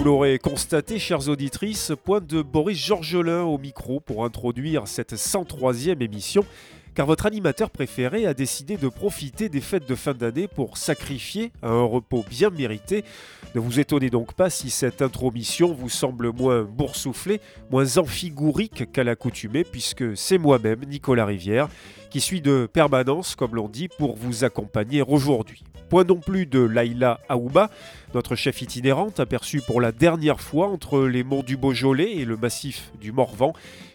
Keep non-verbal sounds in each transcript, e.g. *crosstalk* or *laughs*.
Vous l'aurez constaté, chères auditrices, point de Boris Georgelin au micro pour introduire cette 103e émission, car votre animateur préféré a décidé de profiter des fêtes de fin d'année pour sacrifier à un repos bien mérité. Ne vous étonnez donc pas si cette intromission vous semble moins boursouflée, moins amphigourique qu'à l'accoutumée, puisque c'est moi-même, Nicolas Rivière, qui suis de permanence, comme l'on dit, pour vous accompagner aujourd'hui. Point non plus de Laïla Aouba, notre chef itinérante, aperçue pour la dernière fois entre les monts du Beaujolais et le massif du Morvan.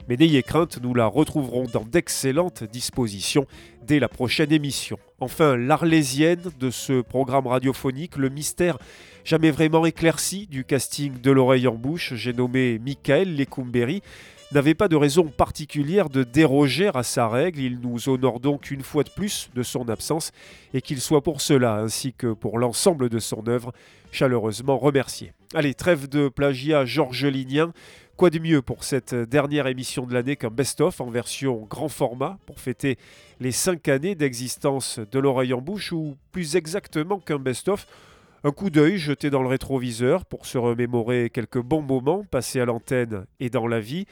Mais n'ayez crainte, nous la retrouverons dans d'excellentes dispositions dès la prochaine émission. Enfin, l'arlésienne de ce programme radiophonique, le mystère jamais vraiment éclairci du casting de l'oreille en bouche, j'ai nommé Michael Lecumberi, n'avait pas de raison particulière de déroger à sa règle. Il nous honore donc une fois de plus de son absence et qu'il soit pour cela, ainsi que pour l'ensemble de son œuvre, chaleureusement remercié. Allez, trêve de plagiat georgelinien. Quoi de mieux pour cette dernière émission de l'année qu'un best-of en version grand format pour fêter les cinq années d'existence de l'oreille en bouche ou plus exactement qu'un best-of? Un coup d'œil jeté dans le rétroviseur pour se remémorer quelques bons moments passés à l'antenne et dans la vie.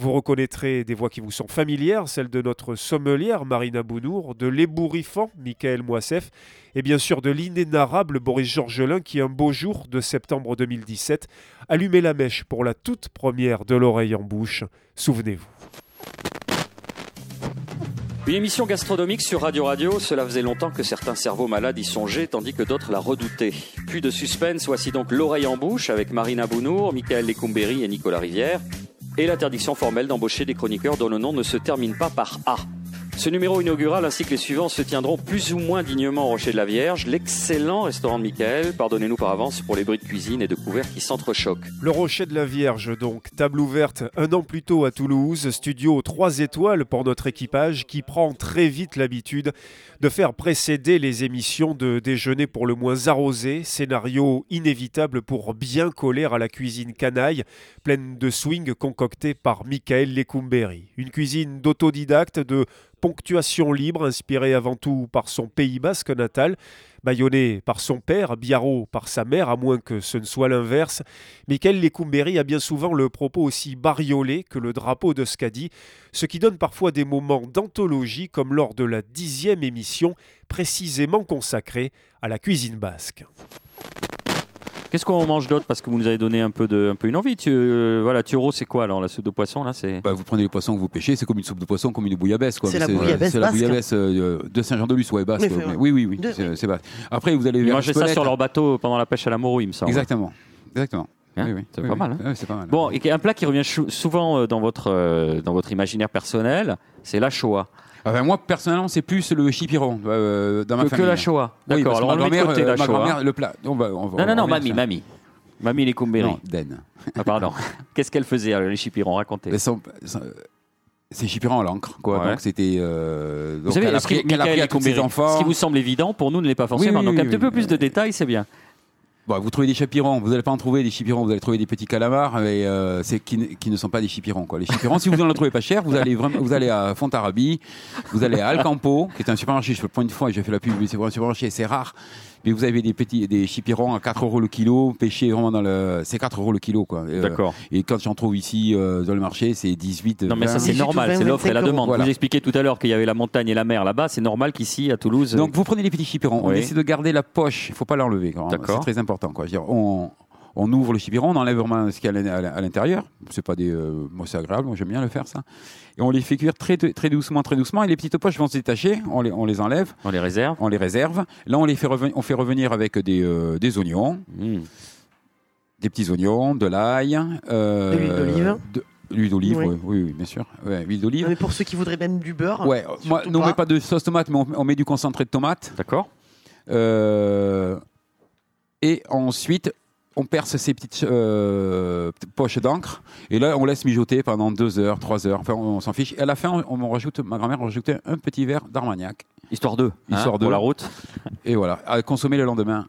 Vous reconnaîtrez des voix qui vous sont familières, celles de notre sommelière Marina Bounour, de l'ébouriffant Michael Moissef, et bien sûr de l'inénarrable Boris Georgelin qui, un beau jour de septembre 2017, allumait la mèche pour la toute première de l'oreille en bouche. Souvenez-vous. Une émission gastronomique sur Radio Radio, cela faisait longtemps que certains cerveaux malades y songeaient, tandis que d'autres la redoutaient. Plus de suspense, voici donc l'oreille en bouche avec Marina Bounour, Michael Lecumberi et Nicolas Rivière, et l'interdiction formelle d'embaucher des chroniqueurs dont le nom ne se termine pas par A. Ce numéro inaugural ainsi que les suivants se tiendront plus ou moins dignement au Rocher de la Vierge, l'excellent restaurant de Michael. Pardonnez-nous par avance pour les bruits de cuisine et de couverts qui s'entrechoquent. Le Rocher de la Vierge, donc, table ouverte un an plus tôt à Toulouse, studio 3 étoiles pour notre équipage qui prend très vite l'habitude de faire précéder les émissions de déjeuner pour le moins arrosé, scénario inévitable pour bien coller à la cuisine canaille, pleine de swing concoctée par Michael Lecumberi. Une cuisine d'autodidacte, de ponctuation libre, inspirée avant tout par son Pays basque natal, baïonné par son père, Biarro par sa mère, à moins que ce ne soit l'inverse. Michael Lecumberi a bien souvent le propos aussi bariolé que le drapeau de Scadi, ce qui donne parfois des moments d'anthologie, comme lors de la dixième émission, précisément consacrée à la cuisine basque. Qu'est-ce qu'on mange d'autre Parce que vous nous avez donné un peu, de, un peu une envie. Tu, euh, voilà, Turo, c'est quoi alors la soupe de poisson là c'est... Bah, vous prenez les poissons que vous pêchez, c'est comme une soupe de poisson, comme une bouillabaisse. Quoi. C'est la Mais bouillabaisse la basque. bouillabaisse euh, de Saint-Jean-de-Luz, ouais, basque. Oui, ouais. fait, oui, oui, oui, De- c'est, c'est basque. Après, vous allez Ils mangeaient ça sur leur bateau pendant la pêche à la morue, il me semble. Exactement. Exactement. Hein oui, oui. C'est Oui, pas oui. mal, hein. C'est pas mal. Bon, et un plat qui revient souvent euh, dans votre, euh, dans votre imaginaire personnel, c'est la Shoah. Enfin, moi, personnellement, c'est plus le chipiron euh, dans ma Que, famille. que la Shoah. Oui, D'accord, alors on le met de grand-mère, côté, euh, la ma Shoah. le plat. On va, on va- Non, non, on non, mamie, mamie. Mamie les Kumberi. Non, Den. Ah, pardon. *laughs* Qu'est-ce qu'elle faisait, alors, les chipirons Racontez. Sont- C'est chipirons à l'encre, quoi. Ouais. Donc c'était. euh, donc Vous savez, elle a pris, elle a Michael pris à tous ses Lecumberi, enfants. Ce qui vous semble évident, pour nous, ne l'est pas forcément. oui, Donc, un oui, petit peu oui. plus de détails, c'est bien. Vous trouvez des chipirons, vous n'allez pas en trouver des chipirons, vous allez trouver des petits calamars, mais euh, c'est qui, ne- sont pas des chipirons. Quoi. Les chipirons, si vous en trouvez pas cher, vous allez vraiment, vous allez à Fontarabie, vous allez à Alcampo, qui est un supermarché. Je fais point une fois, j'ai fait la pub, mais c'est un supermarché, c'est rare. Mais vous avez des petits, des chipirons à 4 euros le kilo, pêchés vraiment dans le, c'est 4 euros le kilo, quoi. Euh, D'accord. Et quand j'en trouve ici euh, dans le marché, c'est 18. Non, mais ça, 20. c'est 18 normal. C'est l'offre et la 25 demande. Voilà. Vous expliquez tout à l'heure qu'il y avait la montagne et la mer là-bas. C'est normal qu'ici, à Toulouse. Donc vous prenez les petits chipirons, on essaie de garder la poche, il faut pas l'enlever. quand même. D'accord. C'est très important. Quoi. Je veux dire, on, on ouvre le chipiron, on enlève vraiment ce qu'il y a à l'in- à l'intérieur. C'est pas des, euh, moi c'est agréable, moi j'aime bien le faire ça. Et on les fait cuire très, très doucement, très doucement. Et les petites poches vont se détacher, on les, on les enlève, on les réserve. on les réserve. Là on les fait revenir, on fait revenir avec des, euh, des oignons, Mmh. des petits oignons, de l'ail, euh, De l'huile d'olive. de- L'huile d'olive, Oui. oui. oui, oui, bien sûr. Ouais, huile d'olive. Mais pour ceux qui voudraient même du beurre. Ouais, moi, on met pas de sauce tomate, mais on, on met du concentré de tomate. D'accord. Euh, et ensuite, on perce ces petites euh, poche d'encre. Et là, on laisse mijoter pendant deux heures, trois heures. Enfin, on, on s'en fiche. Et à la fin, on, on rajoute, ma grand-mère rajoutait un petit verre d'Armagnac. Histoire d'eux. Histoire hein. Pour la route. Et voilà, à consommer le lendemain,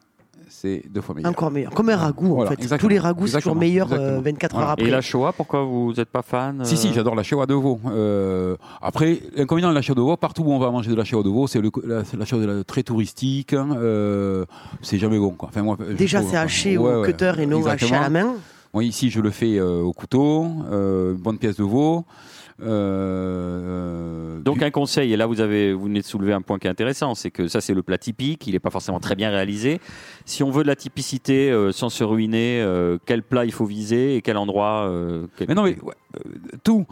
c'est deux fois meilleur. Encore meilleur. Comme un ragoût, Voilà, en fait. exactement. Tous les ragoûts, c'est toujours meilleur euh, Exactement. 24 heures après. Et la Shoah, pourquoi vous n'êtes pas fan Si, si, euh, j'adore la Shoah de veau. Euh, après, l'inconvénient de la Shoah de veau, partout où on va manger de la Shoah de veau, c'est le- la, la chose de la- très touristique. hein, euh, c'est jamais bon. Quoi. Enfin, moi, je Déjà, c'est haché Ouais, au ouais, cutter et non haché à la main. Moi, ici, je le fais euh, au couteau, euh, bonne pièce de veau. Euh, Donc du- un conseil, et là vous avez vous venez de soulever un point qui est intéressant, c'est que ça c'est le plat typique, il n'est pas forcément très bien réalisé. Si on veut de la typicité euh, sans se ruiner, euh, quel plat il faut viser et quel endroit quel- Mais non, mais ouais, tout.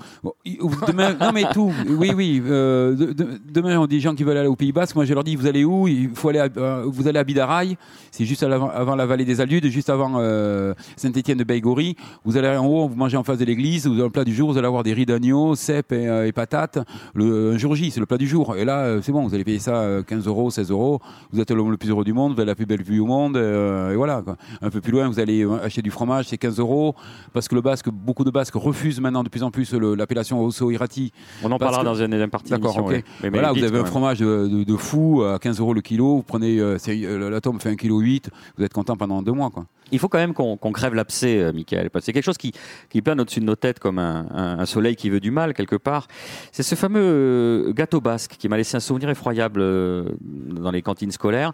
Demain, non, mais tout. Oui, oui. euh, de- de- demain, on des gens qui veulent aller au Pays Basque. Moi, je leur dis, vous allez où? Il faut aller. À, euh, vous allez à Bidaraï. C'est juste avant, la vallée des Aldudes, juste avant euh, Saint-Étienne de Baïgori. Vous allez en haut, vous mangez en face de l'église. Vous avez le plat du jour. Vous allez avoir des riz d'agneau, cèpes et, patates. Le un jour J, c'est le plat du jour. Et là, c'est bon. Vous allez payer ça euh, 15 euros, 16 euros. Vous êtes le plus heureux du monde. Vous avez la plus belle vue au monde. et voilà. Un peu plus loin, vous allez acheter du fromage. C'est 15 euros parce que le Basque, beaucoup de Basques refusent maintenant de plus en plus l'appellation Osso Irati. On en parlera que- dans une, une partie D'accord, ok. ouais. Mais- mais voilà, vous avez un fromage de, de- de fou à 15 euros le kilo. Vous prenez, euh, euh, la tome fait 1,8 kg, vous êtes content pendant deux mois. Quoi. Il faut quand même qu'on crève l'abcès, euh, Michael, parce que c'est quelque chose qui, qui plane au-dessus de nos têtes comme un, un- un soleil qui veut du mal quelque part. C'est ce fameux euh, gâteau basque qui m'a laissé un souvenir effroyable euh, dans les cantines scolaires.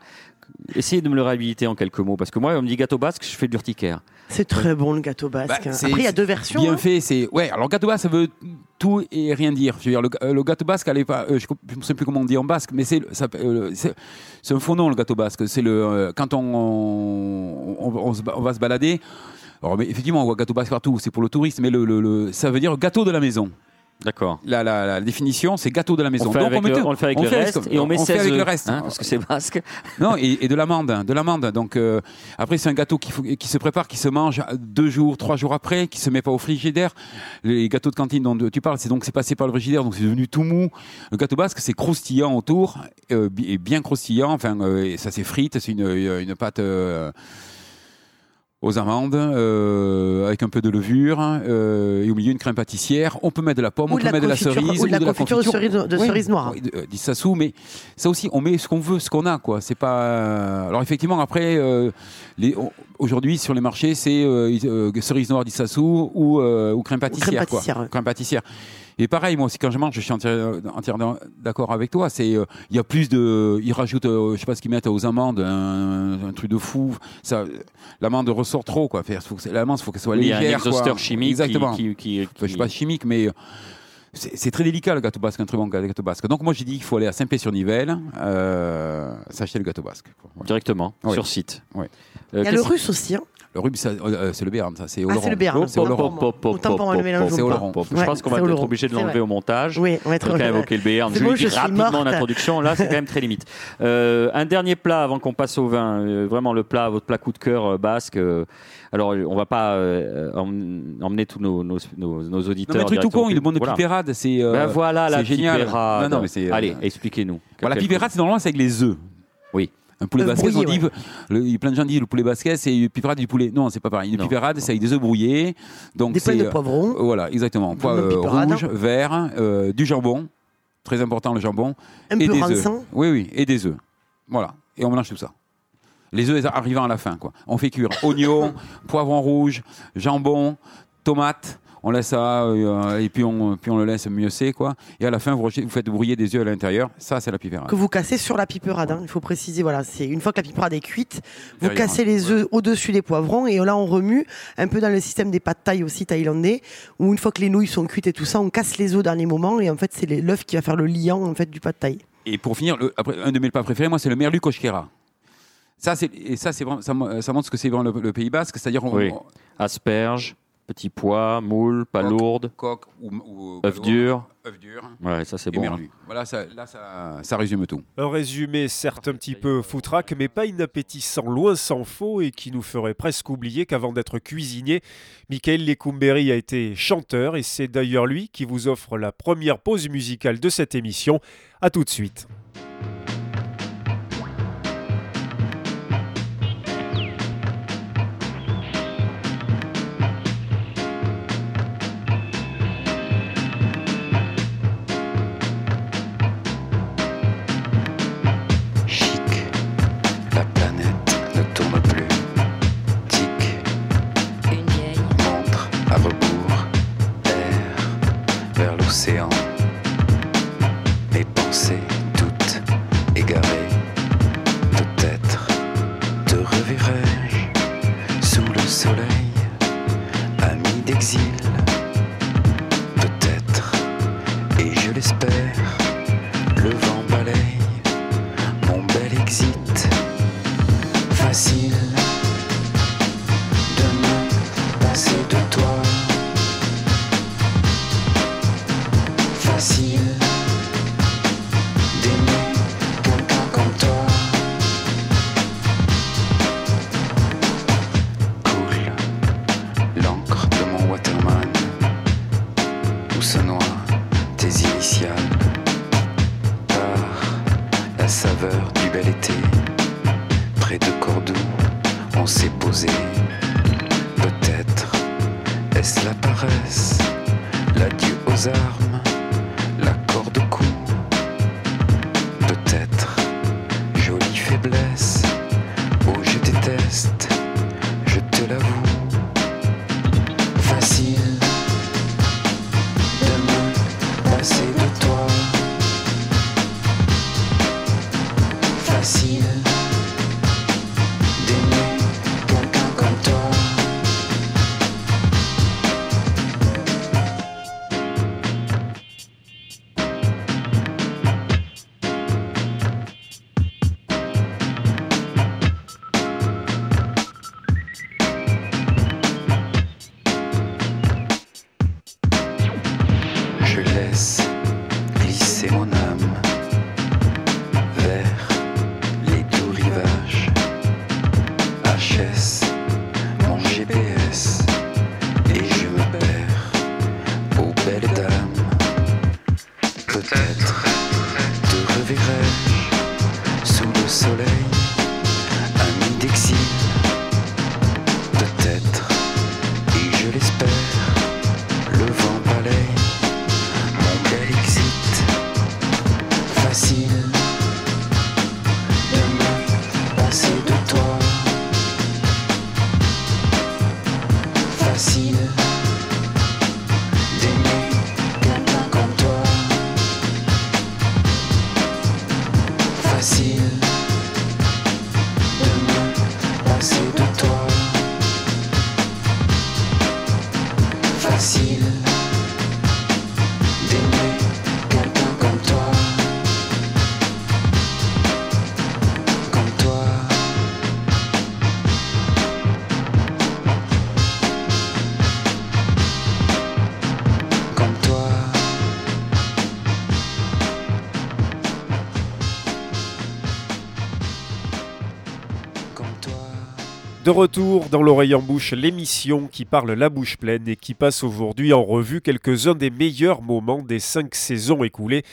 Essayez de me le réhabiliter en quelques mots, parce que moi, on me dit gâteau basque, je fais de l'urticaire. C'est très bon le gâteau basque. Bah, Après, il y a deux versions. Bien hein. fait, c'est. Ouais, alors gâteau basque, ça veut tout et rien dire. Je veux dire, le, euh, le gâteau basque, elle est pas. euh, je ne sais plus comment on dit en basque, mais c'est euh, c'est un faux nom, le gâteau basque. C'est le. euh, quand on, on, on- on se ba- on va se balader. Alors, mais effectivement, on voit gâteau basque partout, c'est pour le tourisme, mais le, le- le- ça veut dire gâteau de la maison. D'accord. La, la- la définition, c'est gâteau de la maison. On, fait Donc, avec met le, on le fait avec on le fait reste comme- et on met fait 16 avec le reste. hein, parce que c'est basque. *laughs* Non, et, et de l'amande, de l'amande. Donc euh, après, c'est un gâteau qui, se prépare, qui se mange deux jours, trois jours après, qui se met pas au frigidaire. Les gâteaux de cantine dont tu parles, c'est donc c'est passé par le frigidaire, donc c'est devenu tout mou. Le gâteau basque, c'est croustillant autour, euh, et bien croustillant. Enfin, euh, ça c'est frite, c'est une, une pâte. Aux amandes, euh, avec un peu de levure, euh, et au milieu une crème pâtissière. On peut mettre de la pomme, Ou on de peut mettre de la cerise, ou de la confiture de cerise- de Oui, cerise noire. oui, de- euh, mais ça aussi, on met ce qu'on veut, ce qu'on a, quoi. C'est pas. Alors effectivement, après, euh, aujourd'hui sur les marchés, c'est cerise noire d'Issassou ou, ou crème pâtissière, quoi. Crème pâtissière. Et pareil, moi aussi, quand je mange, je suis entièrement d'accord avec toi. C'est, euh, il y a plus de, ils rajoutent, euh, je sais pas ce qu'ils mettent aux amandes, un, un truc de fou. Ça, l'amande ressort trop, quoi. Faire, faut que, l'amande, faut qu'elle soit Oui, il y a légère, un exhausteur chimique Exactement. qui, qui, qui- Enfin, je suis qui- pas chimique, mais euh, c'est c'est très délicat le gâteau basque, un très bon gâteau basque. Donc moi j'ai dit qu'il faut aller à Saint-Pé-sur-Nivelle, euh, s'acheter le gâteau basque. quoi. Directement sur site. Euh, Il y a le qu'est-ce- russe aussi. hein. Le ça, euh, c'est le Béarn, ça, c'est au Ah, c'est le Béarn. Hop, C'est au Laurent. Je pense qu'on va être obligé de l'enlever au montage. Oui, on va être. A évoqué le Béarn. Je bon, suis rapidement en introduction. Là, c'est quand même très limite. Euh, un dernier plat avant qu'on passe au vin. Euh, vraiment le plat, votre plat coup de cœur euh, basque. Euh, alors, on va pas euh, em- emmener tous nos, nos, nos, nos auditeurs. Non, mais un truc tout con, il est bon de Voilà. pipérade, c'est. euh, Ben voilà la génial. pipérade. Non, non, mais c'est, euh, Allez, expliquez-nous. Voilà, la pipérade, c'est normalement c'est avec les œufs. Oui. Un poulet Œufs basquez, on dit, le- il y a plein de gens disent le poulet basquez, c'est une pipérade du poulet. Non, c'est pas pareil. Une Non. pipérade, c'est avec des œufs brouillés. Donc Des c'est, de poivron. euh, Voilà, exactement. Pois, Une euh, rouge, vert, euh, du jambon. Très important le jambon. Un et peu des œufs. Oui, oui, et des œufs. Voilà. Et on mélange tout ça. Les œufs arrivant à la fin, quoi. On fait cuire oignons, *laughs* poivron rouge, jambon, tomates. On laisse ça euh, et puis on, puis on le laisse mieux c'est quoi. Et à la fin, vous, rejetez- vous faites brouiller des œufs à l'intérieur. Ça, c'est la pipérade. que vous cassez sur la piperade. hein. Il faut préciser, voilà, c'est une fois que la piperade est cuite, vous Derrière, cassez les œufs au-dessus des poivrons et là on remue un peu dans le système des pâtes thaï aussi thaïlandais où une fois que les nouilles sont cuites et tout ça, on casse les œufs au dernier moment et en fait c'est l'œuf qui va faire le liant en fait du pâte thaï. Et pour finir, le- après, un de mes plats préférés, moi, c'est le merlu koshkera. Ça, c'est et ça, c'est vraiment, ça, ça montre ce que c'est vraiment le, le Pays Basque, c'est-à-dire on, Oui. on- Asperges, petits pois, moules, pas Coque. lourdes, coque ou, durs. œufs durs Ouais, ça c'est bon. hein. Voilà, ça, là, ça, ça résume tout. Un résumé certes un petit peu foutraque, mais pas inappétissant, loin s'en faut, et qui nous ferait presque oublier qu'avant d'être cuisinier, Michael Lecumberi a été chanteur, et c'est d'ailleurs lui qui vous offre la première pause musicale de cette émission. A tout de suite. La saveur du bel été. Près de Cordoue, on s'est posé. Peut-être est-ce la paresse, l'adieu aux armes, vacina. De retour dans l'oreille en bouche, l'émission qui parle la bouche pleine et qui passe aujourd'hui en revue quelques-uns des meilleurs moments des cinq saisons écoulées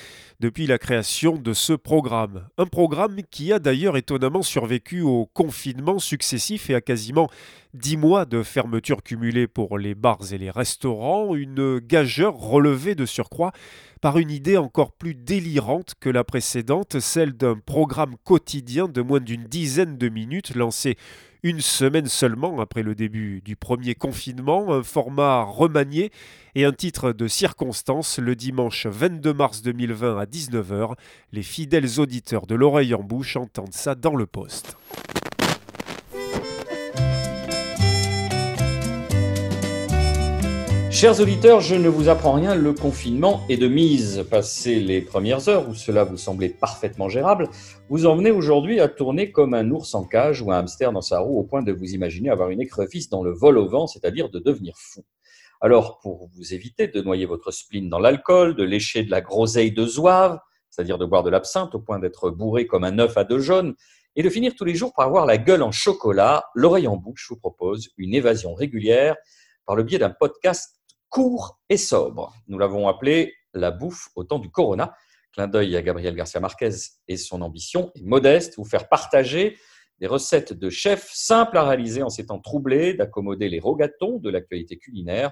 depuis la création de ce programme. Un programme qui a d'ailleurs étonnamment survécu au confinement successif et à quasiment dix mois de fermeture cumulée pour les bars et les restaurants, une gageure relevée de surcroît par une idée encore plus délirante que la précédente, celle d'un programme quotidien de moins d'une dizaine de minutes lancé une semaine seulement après le début du premier confinement, un format remanié et un titre de circonstance le dimanche 22 mars 2020 à 19h. Les fidèles auditeurs de l'oreille en bouche entendent ça dans le poste. Chers auditeurs, je ne vous apprends rien, le confinement est de mise. Passé les premières heures où cela vous semblait parfaitement gérable, vous en venez aujourd'hui à tourner comme un ours en cage ou un hamster dans sa roue au point de vous imaginer avoir une écrevisse dans le vol au vent, c'est-à-dire de devenir fou. Alors, pour vous éviter de noyer votre spleen dans l'alcool, de lécher de la groseille de zouave, c'est-à-dire de boire de l'absinthe au point d'être bourré comme un œuf à deux jaunes, et de finir tous les jours par avoir la gueule en chocolat, l'oreille en bouche vous propose une évasion régulière par le biais d'un podcast court et sobre. Nous l'avons appelé La bouffe au temps du corona. Clin d'œil à Gabriel Garcia Marquez et son ambition est modeste, vous faire partager des recettes de chefs simples à réaliser en ces temps troublés, d'accommoder les rogatons de l'actualité culinaire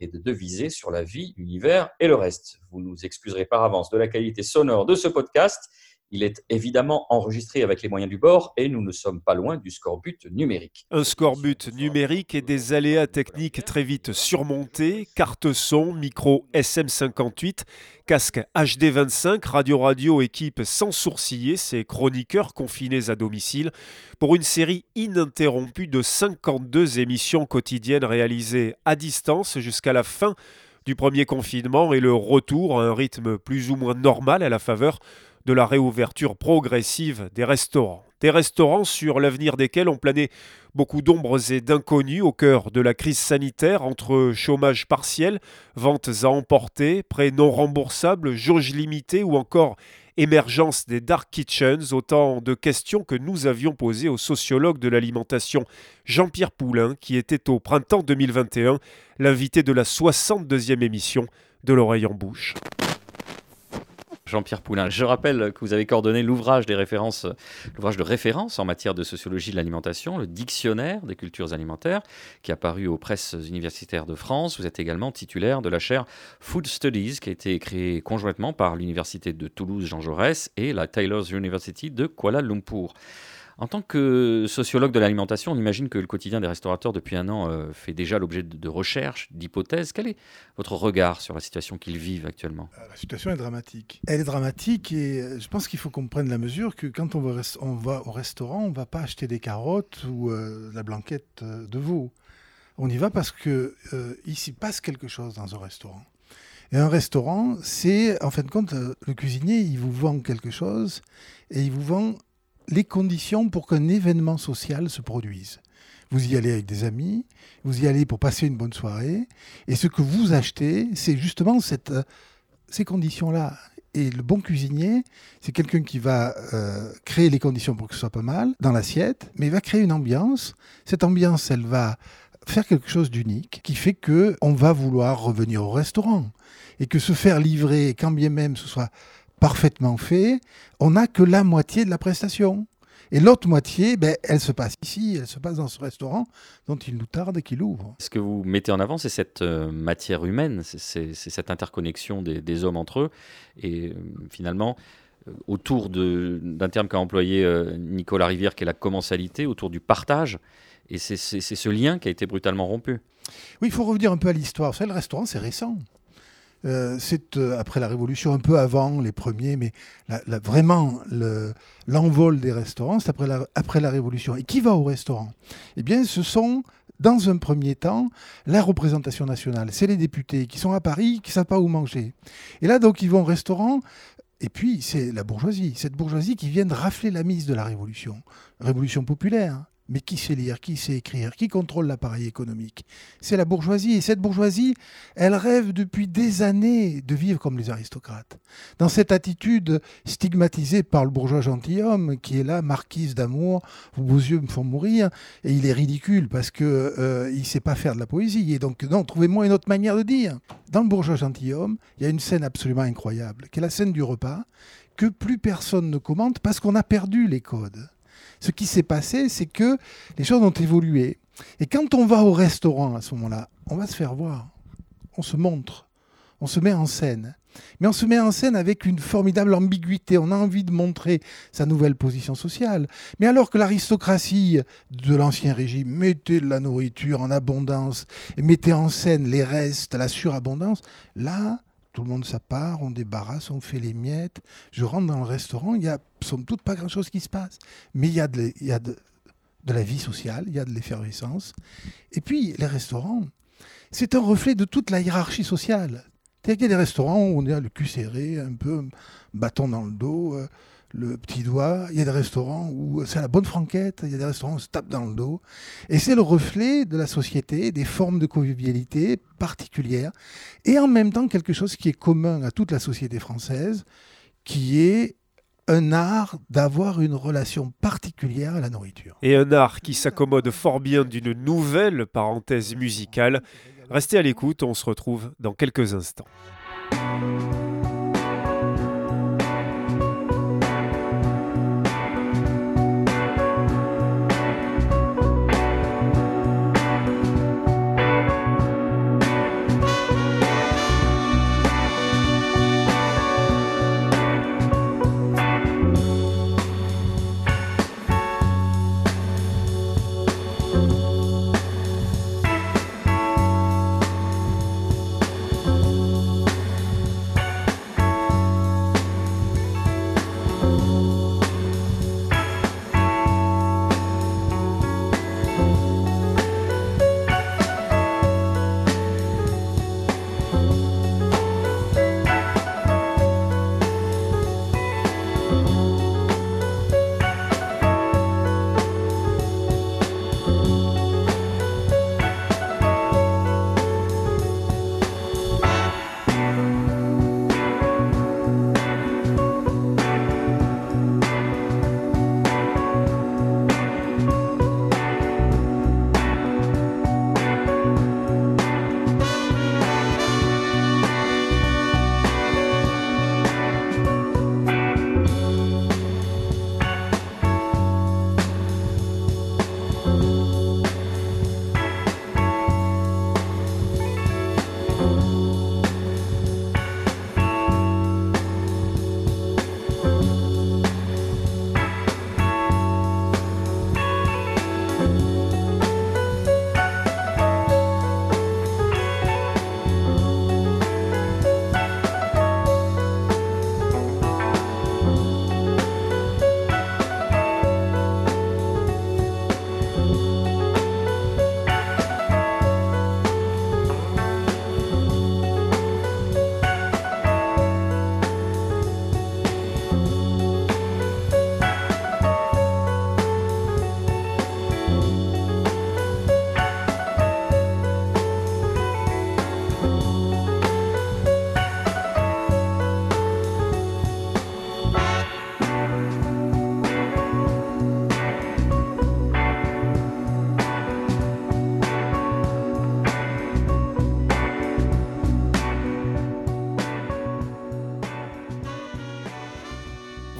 et de deviser sur la vie, l'univers et le reste. Vous nous excuserez par avance de la qualité sonore de ce podcast. Il est évidemment enregistré avec les moyens du bord et nous ne sommes pas loin du score-but numérique. Un score-but numérique et des aléas techniques très vite surmontés, carte son, micro SM58, casque HD25, radio-radio équipe sans sourciller ses chroniqueurs confinés à domicile pour une série ininterrompue de 52 émissions quotidiennes réalisées à distance jusqu'à la fin du premier confinement et le retour à un rythme plus ou moins normal à la faveur de la réouverture progressive des restaurants. Des restaurants sur l'avenir desquels ont plané beaucoup d'ombres et d'inconnus au cœur de la crise sanitaire entre chômage partiel, ventes à emporter, prêts non remboursables, jauges limitées ou encore émergence des dark kitchens, autant de questions que nous avions posées au sociologue de l'alimentation Jean-Pierre Poulain, qui était au printemps 2021 l'invité de la 62e émission de l'oreille en bouche. Jean-Pierre Poulain. Je rappelle que vous avez coordonné l'ouvrage l'ouvrage de référence en matière de sociologie de l'alimentation, le dictionnaire des cultures alimentaires, qui a paru aux presses universitaires de France. Vous êtes également titulaire de la chaire Food Studies, qui a été créée conjointement par l'université de Toulouse Jean Jaurès et la Taylor's University de Kuala Lumpur. En tant que sociologue de l'alimentation, on imagine que le quotidien des restaurateurs depuis un an euh, fait déjà l'objet de, recherches, d'hypothèses. Quel est votre regard sur la situation qu'ils vivent actuellement? Euh, La situation est dramatique. Elle est dramatique et euh, je pense qu'il faut qu'on prenne la mesure que quand on va, au restaurant, on ne va pas acheter des carottes ou la blanquette de veau. On y va parce que ici passe quelque chose dans un restaurant. Et un restaurant, c'est en fin de compte, le cuisinier, il vous vend quelque chose et il vous vend les conditions pour qu'un événement social se produise. Vous y allez avec des amis, vous y allez pour passer une bonne soirée, et ce que vous achetez, c'est justement cette, euh, ces conditions-là. Et le bon cuisinier, c'est quelqu'un qui va euh, créer les conditions pour que ce soit pas mal dans l'assiette, mais il va créer une ambiance. Cette ambiance, elle va faire quelque chose d'unique qui fait que on va vouloir revenir au restaurant et que se faire livrer, quand bien même ce soit parfaitement fait, on n'a que la moitié de la prestation. Et l'autre moitié, ben, elle se passe ici, elle se passe dans ce restaurant dont il nous tarde et qu'il ouvre. Ce que vous mettez en avant, c'est cette euh, matière humaine, c'est cette interconnexion des, hommes entre eux. Et euh, finalement, euh, autour d'un terme qu'a employé Nicolas Rivière, qui est la commensalité, autour du partage. Et c'est ce lien qui a été brutalement rompu. Oui, il faut revenir un peu à l'histoire. Vous savez, le restaurant, c'est récent. Euh, c'est euh, après la Révolution, un peu avant les premiers, mais vraiment l'envol des restaurants, c'est après la, après la Révolution. Et qui va au restaurant? Eh bien, ce sont dans un premier temps, la représentation nationale. C'est les députés qui sont à Paris, qui ne savent pas où manger. Et là, donc, ils vont au restaurant. Et puis, c'est la bourgeoisie, cette bourgeoisie qui vient de rafler la mise de la Révolution. Révolution populaire. Mais qui sait lire, qui sait écrire, qui contrôle l'appareil économique? C'est la bourgeoisie. Et cette bourgeoisie, elle rêve depuis des années de vivre comme les aristocrates. Dans cette attitude stigmatisée par le bourgeois gentilhomme, qui est là, marquise d'amour, vos yeux me font mourir, et il est ridicule parce qu'il euh, ne sait pas faire de la poésie. Et donc, non, trouvez-moi une autre manière de dire. Dans le bourgeois gentilhomme, il y a une scène absolument incroyable, qui est la scène du repas, que plus personne ne commente parce qu'on a perdu les codes. Ce qui s'est passé, c'est que les choses ont évolué. Et quand on va au restaurant à ce moment-là, on va se faire voir. On se montre. On se met en scène. Mais on se met en scène avec une formidable ambiguïté. On a envie de montrer sa nouvelle position sociale. Mais alors que l'aristocratie de l'Ancien Régime mettait de la nourriture en abondance et mettait en scène les restes, la surabondance, là, tout le monde part, on débarrasse, on fait les miettes. Je rentre dans le restaurant, il y a somme toute pas grand-chose qui se passe. Mais il y a, de, la vie sociale, il y a de l'effervescence. Et puis, les restaurants, c'est un reflet de toute la hiérarchie sociale. Il y a des restaurants où on a le cul serré, un peu bâton dans le dos. Euh, le petit doigt. Il y a des restaurants où c'est la bonne franquette. Il y a des restaurants où on se tape dans le dos. Et c'est le reflet de la société, des formes de convivialité particulières. Et en même temps, quelque chose qui est commun à toute la société française, qui est un art d'avoir une relation particulière à la nourriture. Et un art qui s'accommode fort bien d'une nouvelle parenthèse musicale. Restez à l'écoute, on se retrouve dans quelques instants.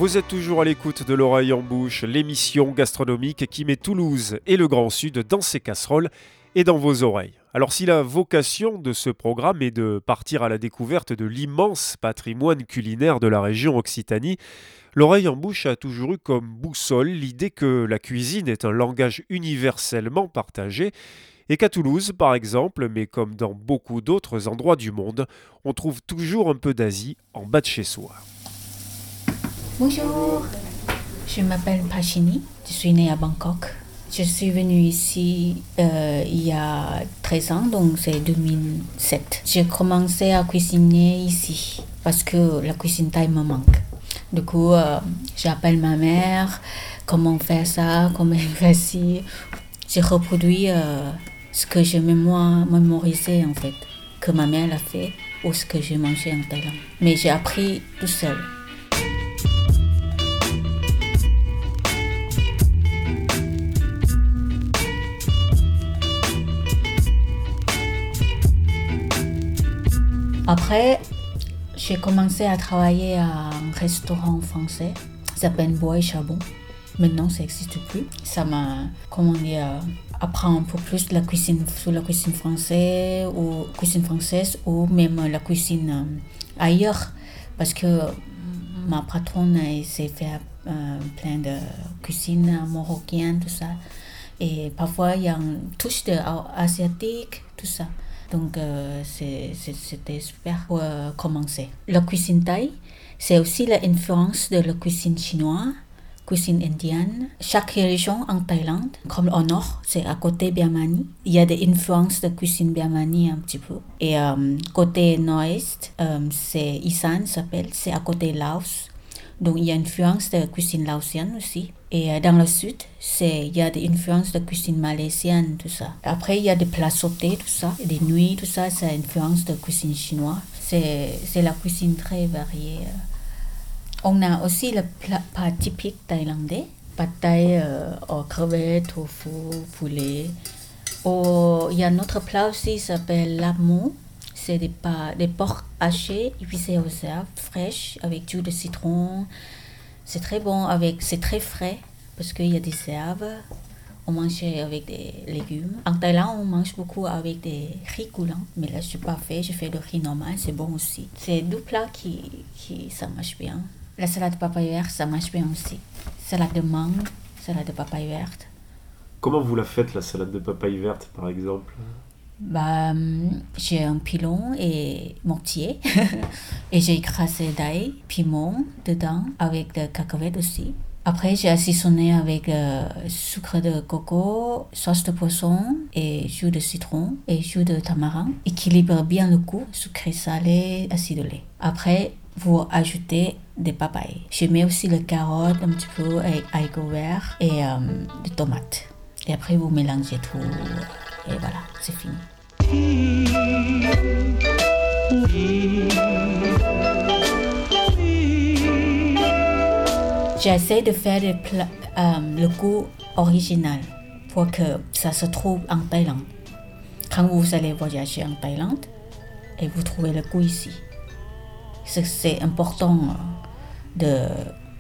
Vous êtes toujours à l'écoute de l'oreille en bouche, l'émission gastronomique qui met Toulouse et le Grand Sud dans ses casseroles et dans vos oreilles. Alors si la vocation de ce programme est de partir à la découverte de l'immense patrimoine culinaire de la région Occitanie, l'oreille en bouche a toujours eu comme boussole l'idée que la cuisine est un langage universellement partagé et qu'à Toulouse, par exemple, mais comme dans beaucoup d'autres endroits du monde, on trouve toujours un peu d'Asie en bas de chez soi. Bonjour, je m'appelle Pachini, je suis née à Bangkok. Je suis venue ici euh, il y a 13 ans, donc c'est 2007. J'ai commencé à cuisiner ici parce que la cuisine thaï me manque. Du coup, euh, j'appelle ma mère, comment faire ça, comment faire ci. J'ai reproduit euh, ce que j'ai mémoire, mémorisé en fait, que ma mère a fait ou ce que j'ai mangé en Thaïlande. Mais j'ai appris tout seul. Après, j'ai commencé à travailler à un restaurant français, ça s'appelle Bois et Charbon. Maintenant, ça n'existe plus. Ça m'a, comment dire, apprendre un peu plus la cuisine sur la cuisine française ou cuisine française ou même la cuisine euh, ailleurs parce que ma patronne s'est fait euh, plein de cuisine marocaine tout ça et parfois il y a une touche de asiatique tout ça donc euh, c'était super pour commencer la cuisine thaï c'est aussi l'influence de la cuisine chinoise cuisine indienne. Chaque région en Thaïlande, comme au nord, c'est à côté Birmanie. Il y a des influences de cuisine Birmanie un petit peu. Et euh, côté nord-est, euh, c'est Isan s'appelle, c'est à côté Laos. Donc il y a une influence de cuisine laotienne aussi. Et euh, dans le sud, c'est il y a des influences de cuisine malaisienne, tout ça. Après, il y a des plats sautés, tout ça, des nuits, tout ça, c'est influence de cuisine chinoise. C'est la cuisine très variée. On a aussi le plat, typique thaïlandais, pad thai euh, aux crevettes, tofu, poulet. Oh, il y a un autre plat aussi qui s'appelle l'amou. C'est des, porcs hachés, épicés aux herbes fraîches avec du de citron. C'est très bon, avec, c'est très frais parce qu'il y a des herbes. On mange avec des légumes. En Thaïlande, on mange beaucoup avec des riz coulants. Mais là, je suis pas fait. Je fais le riz normal. C'est bon aussi. C'est deux plats qui, qui ça marche bien. La salade de papaye verte, ça marche bien aussi. Salade de mangue, salade de papaye verte. Comment vous la faites, la salade de papaye verte, par exemple? Bah, j'ai un pilon et mortier *laughs* et j'ai écrasé d'ail, piment dedans avec de cacahuètes aussi. Après, j'ai assaisonné avec euh, sucre de coco, sauce de poisson et jus de citron et jus de tamarin. Équilibre bien le goût, sucré salé, acidulé. Après, vous ajoutez des papayes. Je mets aussi le carotte un petit peu avec haricots verts et euh, des tomates. Et après, vous mélangez tout. Et voilà, c'est fini. J'essaie de faire euh, le goût original pour que ça se trouve en Thaïlande. Quand vous allez voyager en Thaïlande et vous trouvez le goût ici c'est important euh,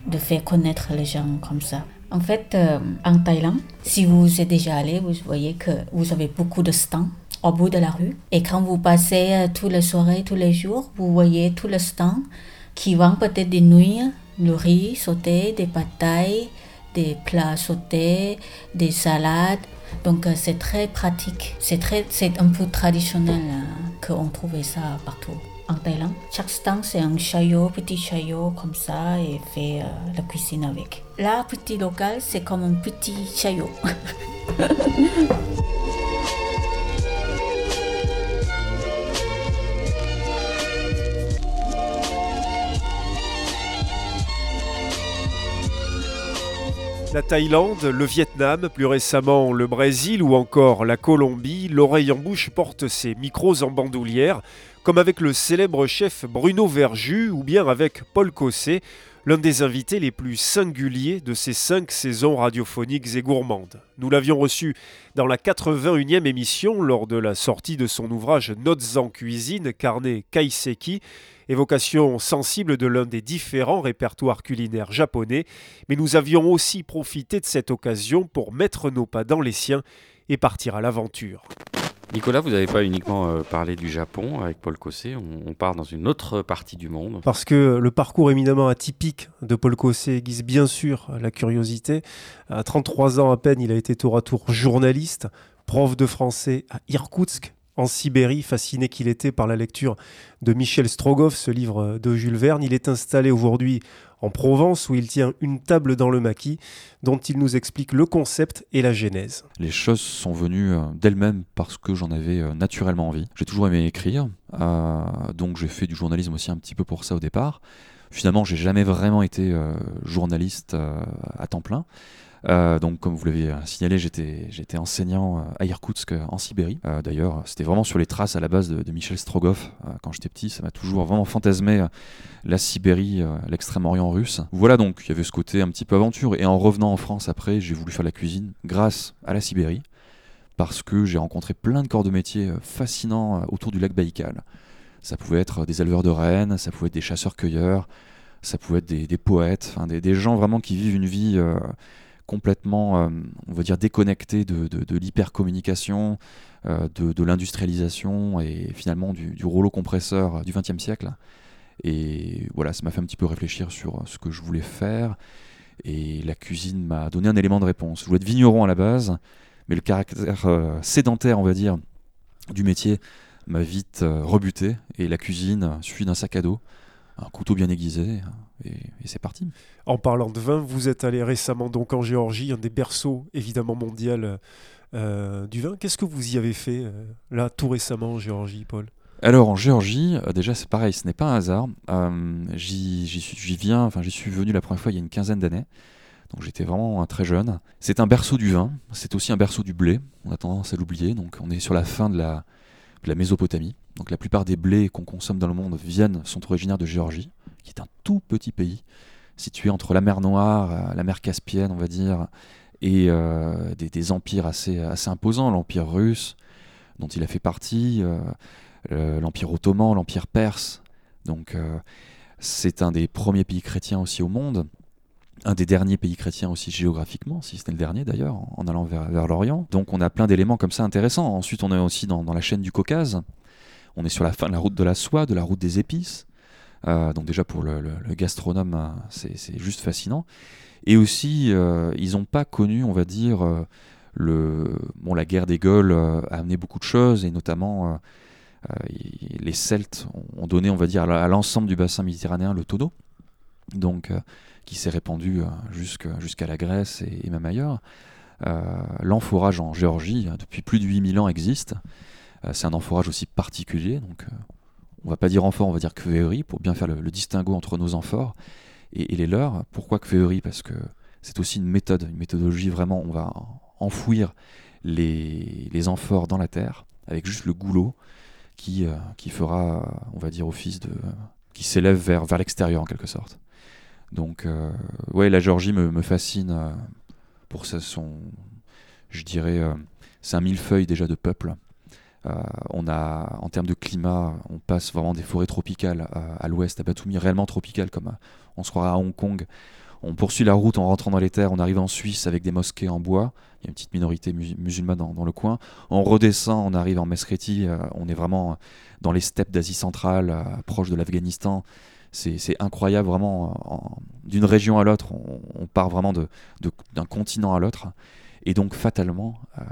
de, faire connaître les gens comme ça. En fait, euh, en Thaïlande, si vous êtes déjà allé, vous voyez que vous avez beaucoup de stands au bout de la rue. Et quand vous passez euh, toutes les soirées, tous les jours, vous voyez tous les stands qui vendent peut-être des nouilles, le riz sauté, des pâtes des plats sautés, des salades. Donc c'est très pratique. C'est très, c'est un peu traditionnel qu'on trouvait ça partout en Thaïlande. Chaque stand, c'est un chayot, petit chayot comme ça, et fait euh, la cuisine avec. Là, petit local, c'est comme un petit chayot. *laughs* La Thaïlande, le Vietnam, plus récemment le Brésil ou encore la Colombie, l'oreille en bouche porte ses micros en bandoulière comme avec le célèbre chef Bruno Verju ou bien avec Paul Cossé, l'un des invités les plus singuliers de ces cinq saisons radiophoniques et gourmandes. Nous l'avions reçu dans la 81e émission lors de la sortie de son ouvrage Notes en cuisine, carnet Kaiseki, évocation sensible de l'un des différents répertoires culinaires japonais, mais nous avions aussi profité de cette occasion pour mettre nos pas dans les siens et partir à l'aventure. Nicolas, vous n'avez pas uniquement euh, parlé du Japon avec Paul Cossé, on, part dans une autre partie du monde. Parce que le parcours éminemment atypique de Paul Cossé aiguise bien sûr la curiosité. À 33 ans à peine, il a été tour à tour journaliste, prof de français à Irkoutsk, en Sibérie, fasciné qu'il était par la lecture de Michel Strogoff, ce livre de Jules Verne. Il est installé aujourd'hui en Provence où il tient une table dans le maquis dont il nous explique le concept et la genèse. Les choses sont venues euh, d'elles-mêmes parce que j'en avais euh, naturellement envie. J'ai toujours aimé écrire, euh, donc j'ai fait du journalisme aussi un petit peu pour ça au départ. Finalement, j'ai jamais vraiment été journaliste à temps plein. Euh, donc, comme vous l'avez signalé, j'étais, enseignant euh, à Irkoutsk en Sibérie. Euh, d'ailleurs, c'était vraiment sur les traces à la base de, Michel Strogoff. quand j'étais petit, ça m'a toujours vraiment fantasmé la Sibérie, l'extrême-orient russe. Voilà donc, il y avait ce côté un petit peu aventure. Et en revenant en France après, j'ai voulu faire la cuisine grâce à la Sibérie. Parce que j'ai rencontré plein de corps de métier fascinants autour du lac Baïkal. Ça pouvait être des éleveurs de rennes, ça pouvait être des chasseurs-cueilleurs, ça pouvait être des, poètes, des, gens vraiment qui vivent une vie complètement, euh, on va dire, déconnecté de, l'hypercommunication, euh, de, l'industrialisation et finalement du, rouleau compresseur du XXe siècle. Et voilà, ça m'a fait un petit peu réfléchir sur ce que je voulais faire. Et la cuisine m'a donné un élément de réponse. Je voulais être vigneron à la base, mais le caractère euh, sédentaire, on va dire, du métier m'a vite rebuté. Et la cuisine suffit d'un sac à dos un couteau bien aiguisé, et, c'est parti. En parlant de vin, vous êtes allé récemment donc en Géorgie, un des berceaux évidemment mondial euh, du vin. Qu'est-ce que vous y avez fait euh, là tout récemment en Géorgie, Paul? Alors en Géorgie, euh, déjà c'est pareil, ce n'est pas un hasard. j'y, viens, enfin j'y suis venu la première fois il y a une quinzaine d'années. Donc j'étais vraiment très jeune. C'est un berceau du vin, c'est aussi un berceau du blé. On a tendance à l'oublier. Donc on est sur la fin de la, la Mésopotamie. Donc la plupart des blés qu'on consomme dans le monde viennent, sont originaires de Géorgie, qui est un tout petit pays situé entre la mer Noire, euh, la mer Caspienne, on va dire, et euh, des, empires assez, imposants, l'empire russe, dont il a fait partie, euh, l'empire ottoman, l'empire perse. Donc c'est un des premiers pays chrétiens aussi au monde, un des derniers pays chrétiens aussi géographiquement, si c'était le dernier d'ailleurs, en allant vers, l'Orient. Donc on a plein d'éléments comme ça intéressants. Ensuite on est aussi dans, la chaîne du Caucase, on est sur la fin de la route de la soie, de la route des épices. Euh, donc déjà pour le, gastronome, euh, c'est juste fascinant. Et aussi, euh, ils n'ont pas connu, on va dire, le, bon, la guerre des Gaules a amené beaucoup de choses, et notamment les Celtes ont donné, on va dire, à l'ensemble du bassin méditerranéen le tonneau, donc qui s'est répandu jusqu'à la Grèce et, même ailleurs. L'amphorage en Géorgie, depuis plus de 8000 ans, existe. Euh, c'est un amphorage aussi particulier, donc euh, on va pas dire amphore, on va dire kveuri pour bien faire le, distinguo entre nos amphores et, les leurs. Pourquoi kveuri Parce que c'est aussi une méthode, une méthodologie vraiment, on va enfouir les, les amphores dans la terre avec juste le goulot qui, euh, fera, on va dire, office de. qui s'élève vers l'extérieur en quelque sorte. Donc, ouais, la Géorgie me, fascine pour son. Je dirais, c'est un millefeuille déjà de peuple. Euh, on a, en termes de climat, on passe vraiment des forêts tropicales euh, à l'ouest, à Batumi, réellement tropicales, comme euh, on se croirait à Hong Kong. On poursuit la route en rentrant dans les terres, on arrive en Suisse avec des mosquées en bois, il y a une petite minorité musulmane dans, le coin. On redescend, on arrive en Meskheti, on est vraiment dans les steppes d'Asie centrale, proche de l'Afghanistan. C'est incroyable, vraiment, d'une région à l'autre, on, part vraiment d'un de, continent à l'autre. Et donc, fatalement, euh,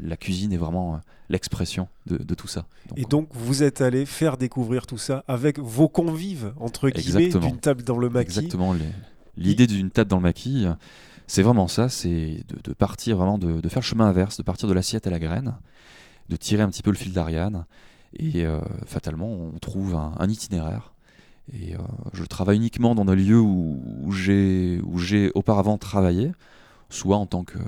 la cuisine est vraiment euh, l'expression de, tout ça. et donc, vous êtes allé faire découvrir tout ça avec vos convives, entre guillemets, d'une table dans le maquis. Exactement. L'idée d'une table dans le maquis, c'est vraiment ça c'est de, partir vraiment, de, faire le chemin inverse, de partir de l'assiette à la graine, de tirer un petit peu le fil d'Ariane. Et euh, fatalement, on trouve un, itinéraire. Et je travaille uniquement dans des lieux où, où j'ai auparavant travaillé, soit en tant que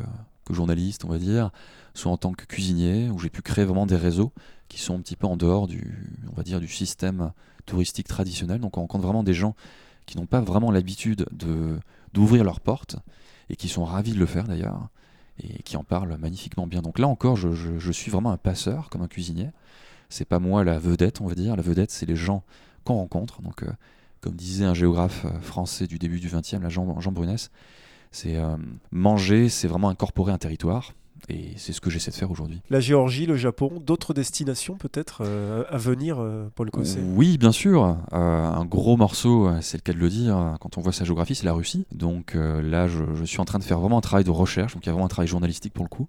journaliste, on va dire, soit en tant que cuisinier, où j'ai pu créer vraiment des réseaux qui sont un petit peu en dehors du, on va dire, du système touristique traditionnel. Donc on rencontre vraiment des gens qui n'ont pas vraiment l'habitude de d'ouvrir leurs portes et qui sont ravis de le faire d'ailleurs et qui en parlent magnifiquement bien. Donc là encore, je, je- je suis vraiment un passeur comme un cuisinier. C'est pas moi la vedette, on va dire. La vedette, c'est les gens qu'on rencontre. Donc, euh, comme disait un géographe euh, français du début du XXe, Jean, Jean Brunès, c'est euh, manger, c'est vraiment incorporer un territoire. Et c'est ce que j'essaie de faire aujourd'hui. La Géorgie, le Japon, d'autres destinations peut-être euh, à venir, euh, Paul Cosset Oui, bien sûr. Euh, un gros morceau, c'est le cas de le dire, quand on voit sa géographie, c'est la Russie. Donc là, je, je suis en train de faire vraiment un travail de recherche, donc il y a vraiment un travail journalistique pour le coup.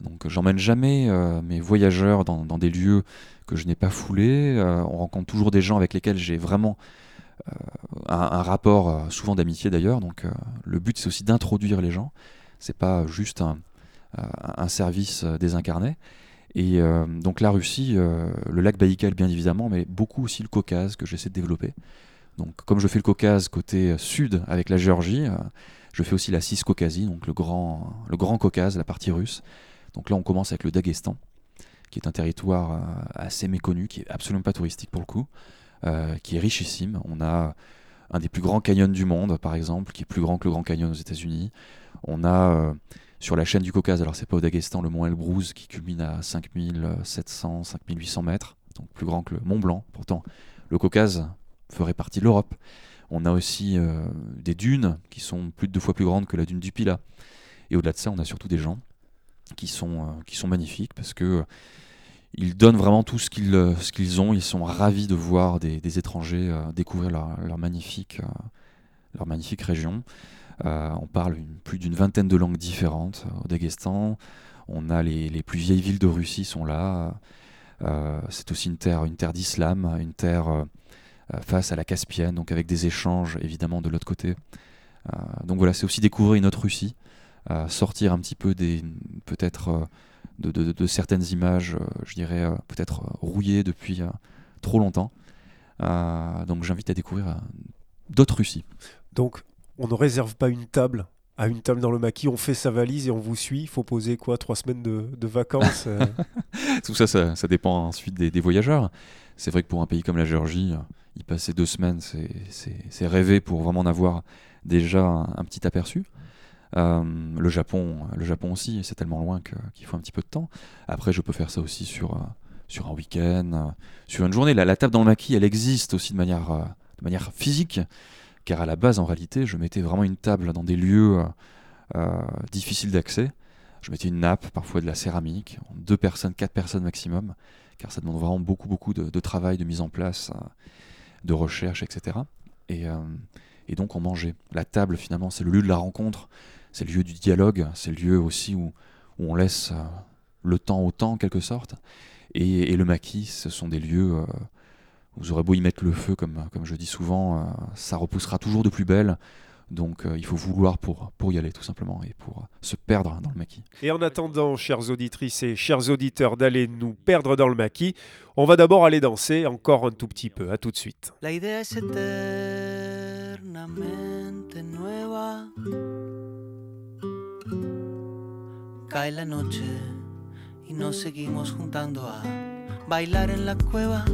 Donc j'emmène jamais euh, mes voyageurs dans, des lieux que je n'ai pas foulés. Euh, on rencontre toujours des gens avec lesquels j'ai vraiment euh, un, rapport, souvent d'amitié d'ailleurs. Donc le but, c'est aussi d'introduire les gens. C'est pas juste un, service désincarné. Et donc la Russie, le lac Baïkal bien évidemment, mais beaucoup aussi le Caucase que j'essaie de développer. Donc comme je fais le Caucase côté sud avec la Géorgie, je fais aussi la Ciscaucasie, donc le grand, le grand Caucase, la partie russe. Donc là on commence avec le Daghestan, qui est un territoire euh, assez méconnu, qui est absolument pas touristique pour le coup, euh, qui est richissime. On a un des plus grands canyons du monde, par exemple, qui est plus grand que le Grand Canyon aux États-Unis. On a euh, sur la chaîne du Caucase, alors c'est pas au Daghestan, le mont Elbrouz qui culmine à 5700, 5800 mètres, donc plus grand que le Mont Blanc. Pourtant, le Caucase ferait partie de l'Europe. On a aussi des dunes qui sont plus de deux fois plus grandes que la dune du Pilat. Et au-delà de ça, on a surtout des gens qui sont, euh, qui sont magnifiques parce que euh, ils donnent vraiment tout ce qu'ils euh, ce qu'ils ont. Ils sont ravis de voir des, étrangers découvrir leur, magnifique, leur magnifique région. On parle plus d'une vingtaine de langues différentes au Daghestan. On a les, les plus vieilles villes de Russie sont là. C'est aussi une terre, une terre d'islam, une terre face à la Caspienne, donc avec des échanges évidemment de l'autre côté. Donc voilà, c'est aussi découvrir une autre Russie, euh, sortir un petit peu des peut-être euh, de, de- de certaines images, euh, je dirais euh, peut-être rouillées depuis trop longtemps. Donc j'invite à découvrir d'autres Russies. Donc, on ne réserve pas une table à une table dans le maquis, on fait sa valise et on vous suit. Il faut poser quoi Trois semaines de, de vacances euh, *laughs* Tout ça, ça, ça dépend ensuite des, des voyageurs. C'est vrai que pour un pays comme la Géorgie, y passer deux semaines, c'est- rêvé pour vraiment en avoir déjà un, un petit aperçu. Euh, le Japon, le Japon aussi, c'est tellement loin qu'il faut un petit peu de temps. Après, je peux faire ça aussi sur, euh, sur un week-end, euh, sur une journée. La, table dans le maquis, elle existe aussi de manière, de manière physique, car à la base, en réalité, je mettais vraiment une table dans des lieux difficiles d'accès. Je mettais une nappe, parfois de la céramique, deux personnes, quatre personnes maximum, car ça demande vraiment beaucoup, beaucoup de, travail, de mise en place, de recherche, etc. Et, et donc on mangeait. La table, finalement, c'est le lieu de la rencontre, c'est le lieu du dialogue, c'est le lieu aussi où, où on laisse euh, le temps au temps, en quelque sorte. Et, et le maquis, ce sont des lieux euh, où vous aurez beau y mettre le feu, comme, comme je dis souvent, euh, ça repoussera toujours de plus belle. Donc euh, il faut vouloir pour, pour y aller, tout simplement, et pour euh, se perdre dans le maquis. Et en attendant, chères auditrices et chers auditeurs, d'aller nous perdre dans le maquis, on va d'abord aller danser encore un tout petit peu. À tout de suite. La idea es eternamente nueva. Cae la noche y nos seguimos juntando a bailar en la cueva.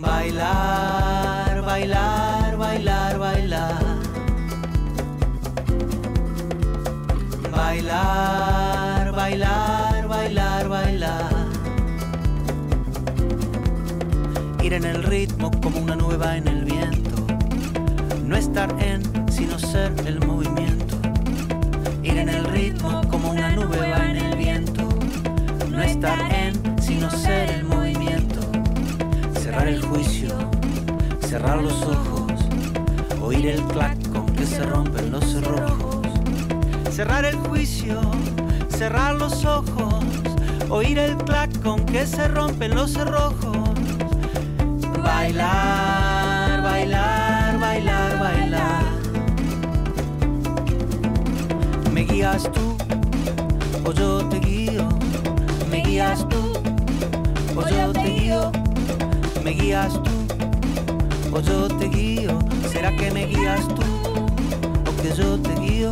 Bailar, bailar, bailar, bailar. Bailar, bailar, bailar, bailar. Ir en el ritmo como una nueva en el viento. No estar en, sino ser el movimiento. En el ritmo como una nube va en el viento. No estar en, sino ser el movimiento. Cerrar el juicio, cerrar los ojos. Oír el clac con que se rompen los cerrojos. Cerrar el juicio, cerrar los ojos. Oír el clac con que se rompen los cerrojos. Bailar, bailar, bailar. Guías tú o yo te guío. Me guías tú o yo te guío. Me guías tú o yo te guío. ¿Será que me guías tú o que yo te guío?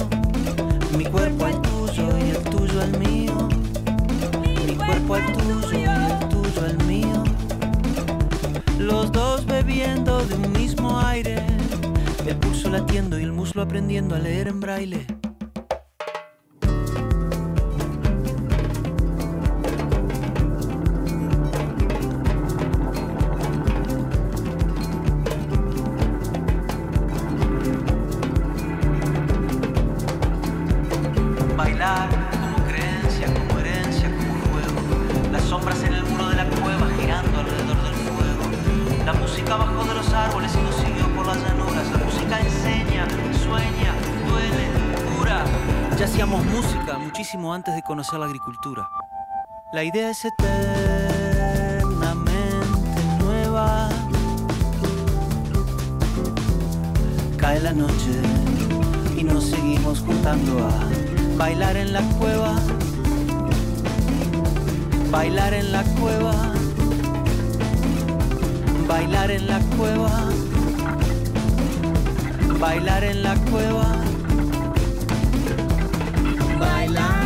Mi cuerpo al tuyo y el tuyo al mío. Mi cuerpo al tuyo y el tuyo al mío. Los dos bebiendo de un mismo aire, el pulso latiendo y el muslo aprendiendo a leer en braille. Conocer la agricultura. La idea es eternamente nueva. Cae la noche y nos seguimos juntando a bailar en la cueva. Bailar en la cueva. Bailar en la cueva. Bailar en la cueva. Bailar,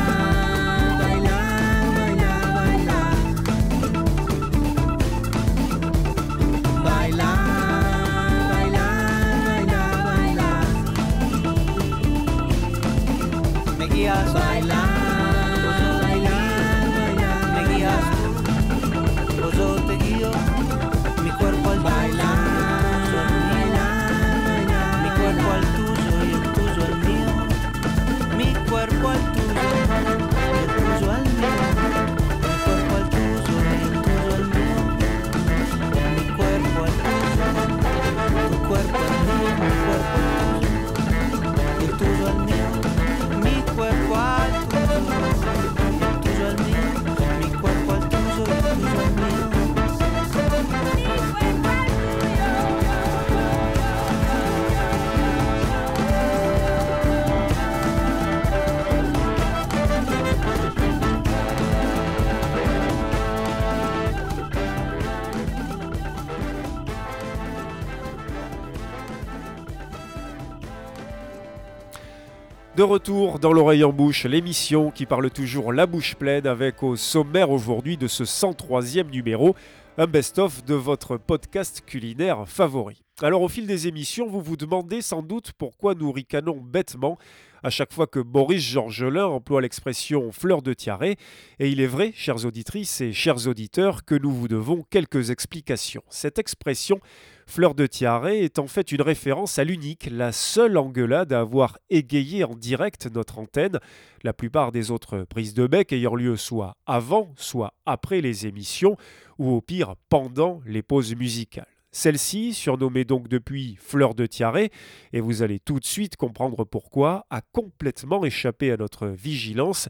De retour dans l'oreille en bouche, l'émission qui parle toujours la bouche pleine avec au sommaire aujourd'hui de ce 103e numéro, un best-of de votre podcast culinaire favori. Alors au fil des émissions, vous vous demandez sans doute pourquoi nous ricanons bêtement à chaque fois que Boris Georgelin emploie l'expression fleur de tiaré, et il est vrai, chères auditrices et chers auditeurs, que nous vous devons quelques explications. Cette expression fleur de tiaré est en fait une référence à l'unique, la seule engueulade à avoir égayé en direct notre antenne, la plupart des autres prises de bec ayant lieu soit avant, soit après les émissions, ou au pire pendant les pauses musicales. Celle-ci, surnommée donc depuis Fleur de Tiaré, et vous allez tout de suite comprendre pourquoi, a complètement échappé à notre vigilance,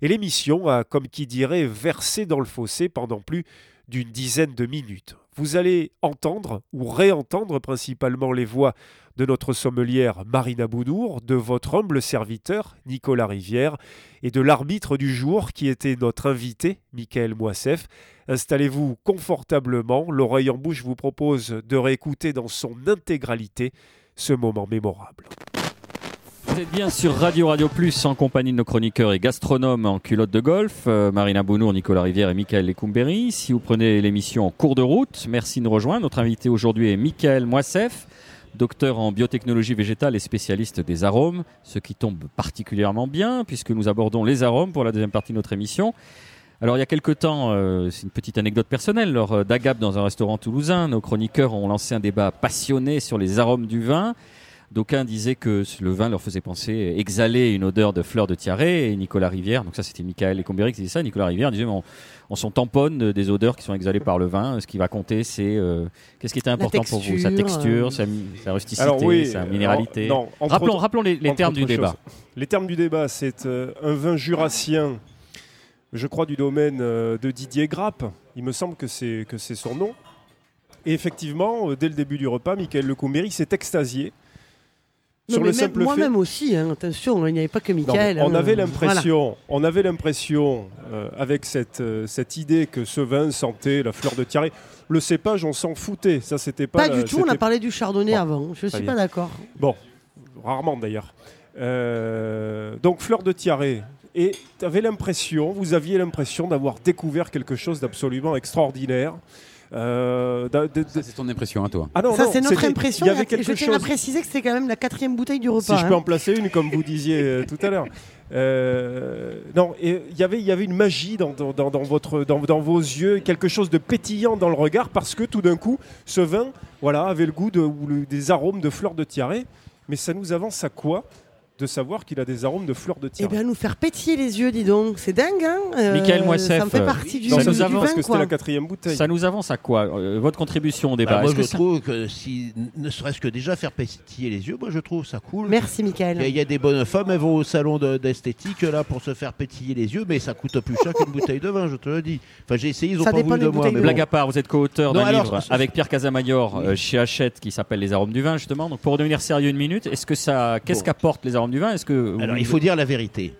et l'émission a, comme qui dirait, versé dans le fossé pendant plus d'une dizaine de minutes. Vous allez entendre ou réentendre principalement les voix de notre sommelière Marina Bounour, de votre humble serviteur Nicolas Rivière et de l'arbitre du jour qui était notre invité Michael Moissef. Installez-vous confortablement, l'oreille en bouche vous propose de réécouter dans son intégralité ce moment mémorable. Vous bien sur Radio Radio Plus en compagnie de nos chroniqueurs et gastronomes en culotte de golf, euh, Marina Bounour, Nicolas Rivière et Michael Lecumberi. Si vous prenez l'émission en cours de route, merci de nous rejoindre. Notre invité aujourd'hui est Michael Moissef, docteur en biotechnologie végétale et spécialiste des arômes, ce qui tombe particulièrement bien puisque nous abordons les arômes pour la deuxième partie de notre émission. Alors il y a quelque temps, euh, c'est une petite anecdote personnelle, lors euh, d'Agap dans un restaurant toulousain, nos chroniqueurs ont lancé un débat passionné sur les arômes du vin. D'aucuns disaient que le vin leur faisait penser exhaler une odeur de fleurs de tiaré et Nicolas Rivière, donc ça c'était Michael Ecomberi qui disait ça, Nicolas Rivière disait on, on s'en tamponne des odeurs qui sont exhalées par le vin, ce qui va compter c'est euh, qu'est-ce qui était important pour vous? Sa texture, euh, sa, sa rusticité, Alors oui, sa alors, minéralité. non, rappelons, autres- rappelons les, termes du débat. Les termes du débat, c'est euh, un vin jurassien, je crois du domaine euh, de Didier Grappe. Il me semble que c'est que c'est son nom. Et effectivement, dès le début du repas, Michael Lecomberi s'est extasié sur le même- simple fait. Moi-même aussi, hein, attention, il n'y avait pas que Michael. mais on hein, avait voilà. l'impression, on avait l'impression euh, avec cette, euh, cette idée que ce vin sentait la fleur de tiaré. Le cépage, on s'en foutait. Ça, c'était pas. Pas la- du tout, on a parlé du chardonnay Bon, avant. Je très suis bien. pas d'accord. Bon, rarement d'ailleurs. Euh, donc fleur de tiaré. Et tu avais l'impression, vous aviez l'impression d'avoir découvert quelque chose d'absolument extraordinaire. Euh, de- de- de- Ça, c'est ton impression à toi. Ah non, ça, non, c'est notre c'était- impression. Il y avait Je quelque tiens à préciser que c'était quand même la quatrième bouteille du repas. Si je peux hein. en placer une, comme vous disiez euh, tout à l'heure. Euh, non, et il y avait- il y avait une magie dans, dans- dans- dans votre, dans, dans vos yeux, quelque chose de pétillant dans le regard, parce que tout d'un coup, ce vin voilà, avait le goût de, ou le- des arômes de fleurs de tiare. Mais ça nous avance à quoi? De savoir qu'il a des arômes de fleurs de Eh tiare bien, nous faire pétiller les yeux, dis donc. C'est dingue, hein euh, Michael Moissef, Ça me fait euh, partie du, ça nous avance, du parce vin, que c'était quoi. la quatrième bouteille. Ça nous avance à quoi Euh, Votre contribution au débat Bah, moi, que je ça- trouve que si, ne serait-ce que déjà faire pétiller les yeux, moi, je trouve ça cool. Merci, Michael. il y a des bonnes femmes, elles vont au salon de- d'esthétique là pour se faire pétiller les yeux, mais ça coûte plus cher qu'une bouteille de vin, je te le dis. Enfin, j'ai essayé, ils ont Ça pas voulu de moi. mais bon. Blague à part, vous êtes co-auteur d'un livre avec Pierre Casamayor Oui. euh, chez Hachette qui s'appelle Les arômes du vin justement. Donc pour devenir sérieux une minute, est-ce que ça, qu'est-ce qu'apportent les arômes du vin Est-ce que Alors, il faut dire la vérité.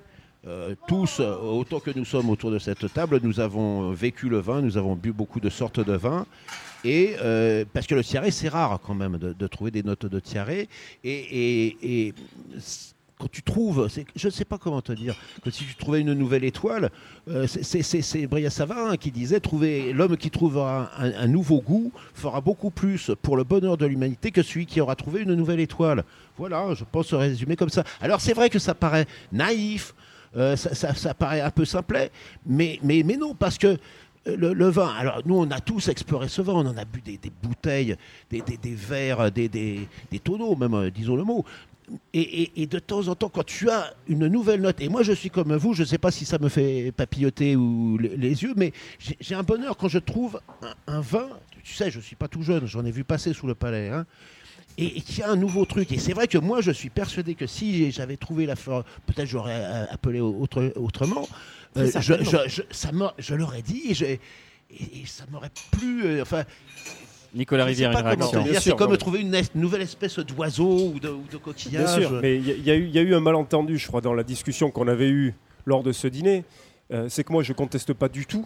Euh, tous, euh, autant que nous sommes autour de cette table, nous avons euh, vécu le vin, nous avons bu beaucoup de sortes de vins. Et euh, parce que le tiare, c'est rare quand même de, de trouver des notes de tiare. Et, et- et c- quand tu trouves, je ne sais pas comment te dire, que si tu trouvais une nouvelle étoile, euh, c'est- Bria Savin qui disait trouver l'homme qui trouvera un, nouveau goût fera beaucoup plus pour le bonheur de l'humanité que celui qui aura trouvé une nouvelle étoile. Voilà, je pense résumer comme ça. Alors c'est vrai que ça paraît naïf, euh, ça, paraît un peu simplet, mais, non, parce que euh, le, vin, alors nous on a tous exploré ce vin, on en a bu des, bouteilles, des, verres, des, tonneaux même, disons le mot. Et, et- et de temps en temps, quand tu as une nouvelle note, et moi je suis comme vous, je ne sais pas si ça me fait papilloter ou les, les yeux, mais j'ai un bonheur quand je trouve un, un vin, tu sais, je ne suis pas tout jeune, j'en ai vu passer sous le palais, hein, et, et qu'il y a un nouveau truc. Et c'est vrai que moi, je suis persuadé que si j'avais trouvé la fleur, peut-être j'aurais euh, appelé autre- autrement. euh, je, je- je- ça m'a- je l'aurais dit et- et ça m'aurait plu. euh, enfin, Nicolas Rivière, une réaction. C'est sûr, comme non. trouver une es- nouvelle espèce d'oiseau ou de, ou de Bien coquillage. sûr, mais il y, a- y eu- il y a eu un malentendu, je crois, dans la discussion qu'on avait eue lors de ce dîner. Euh, c'est que moi, je conteste pas du tout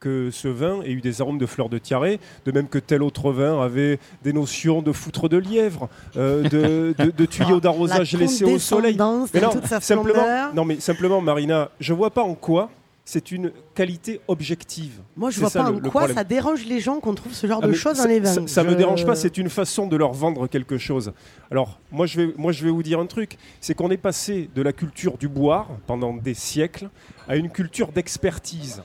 que ce vin ait eu des arômes de fleurs de tiare, de même que tel autre vin avait des notions de foutre de lièvre, euh, de, de- de tuyaux *laughs* d'arrosage La laissés au soleil. Mais dans non, toute sa simplement, non, mais simplement, Marina, je vois pas en quoi c'est une qualité objective. Moi, je vois ça, pas le- en le quoi problème. ça dérange les gens qu'on trouve ce genre Ah, de choses dans les vins. Ça, ça me dérange pas, c'est une façon de leur vendre quelque chose. Alors, moi je, vais, moi, je vais vous dire un truc c'est qu'on est passé de la culture du boire pendant des siècles à une culture d'expertise.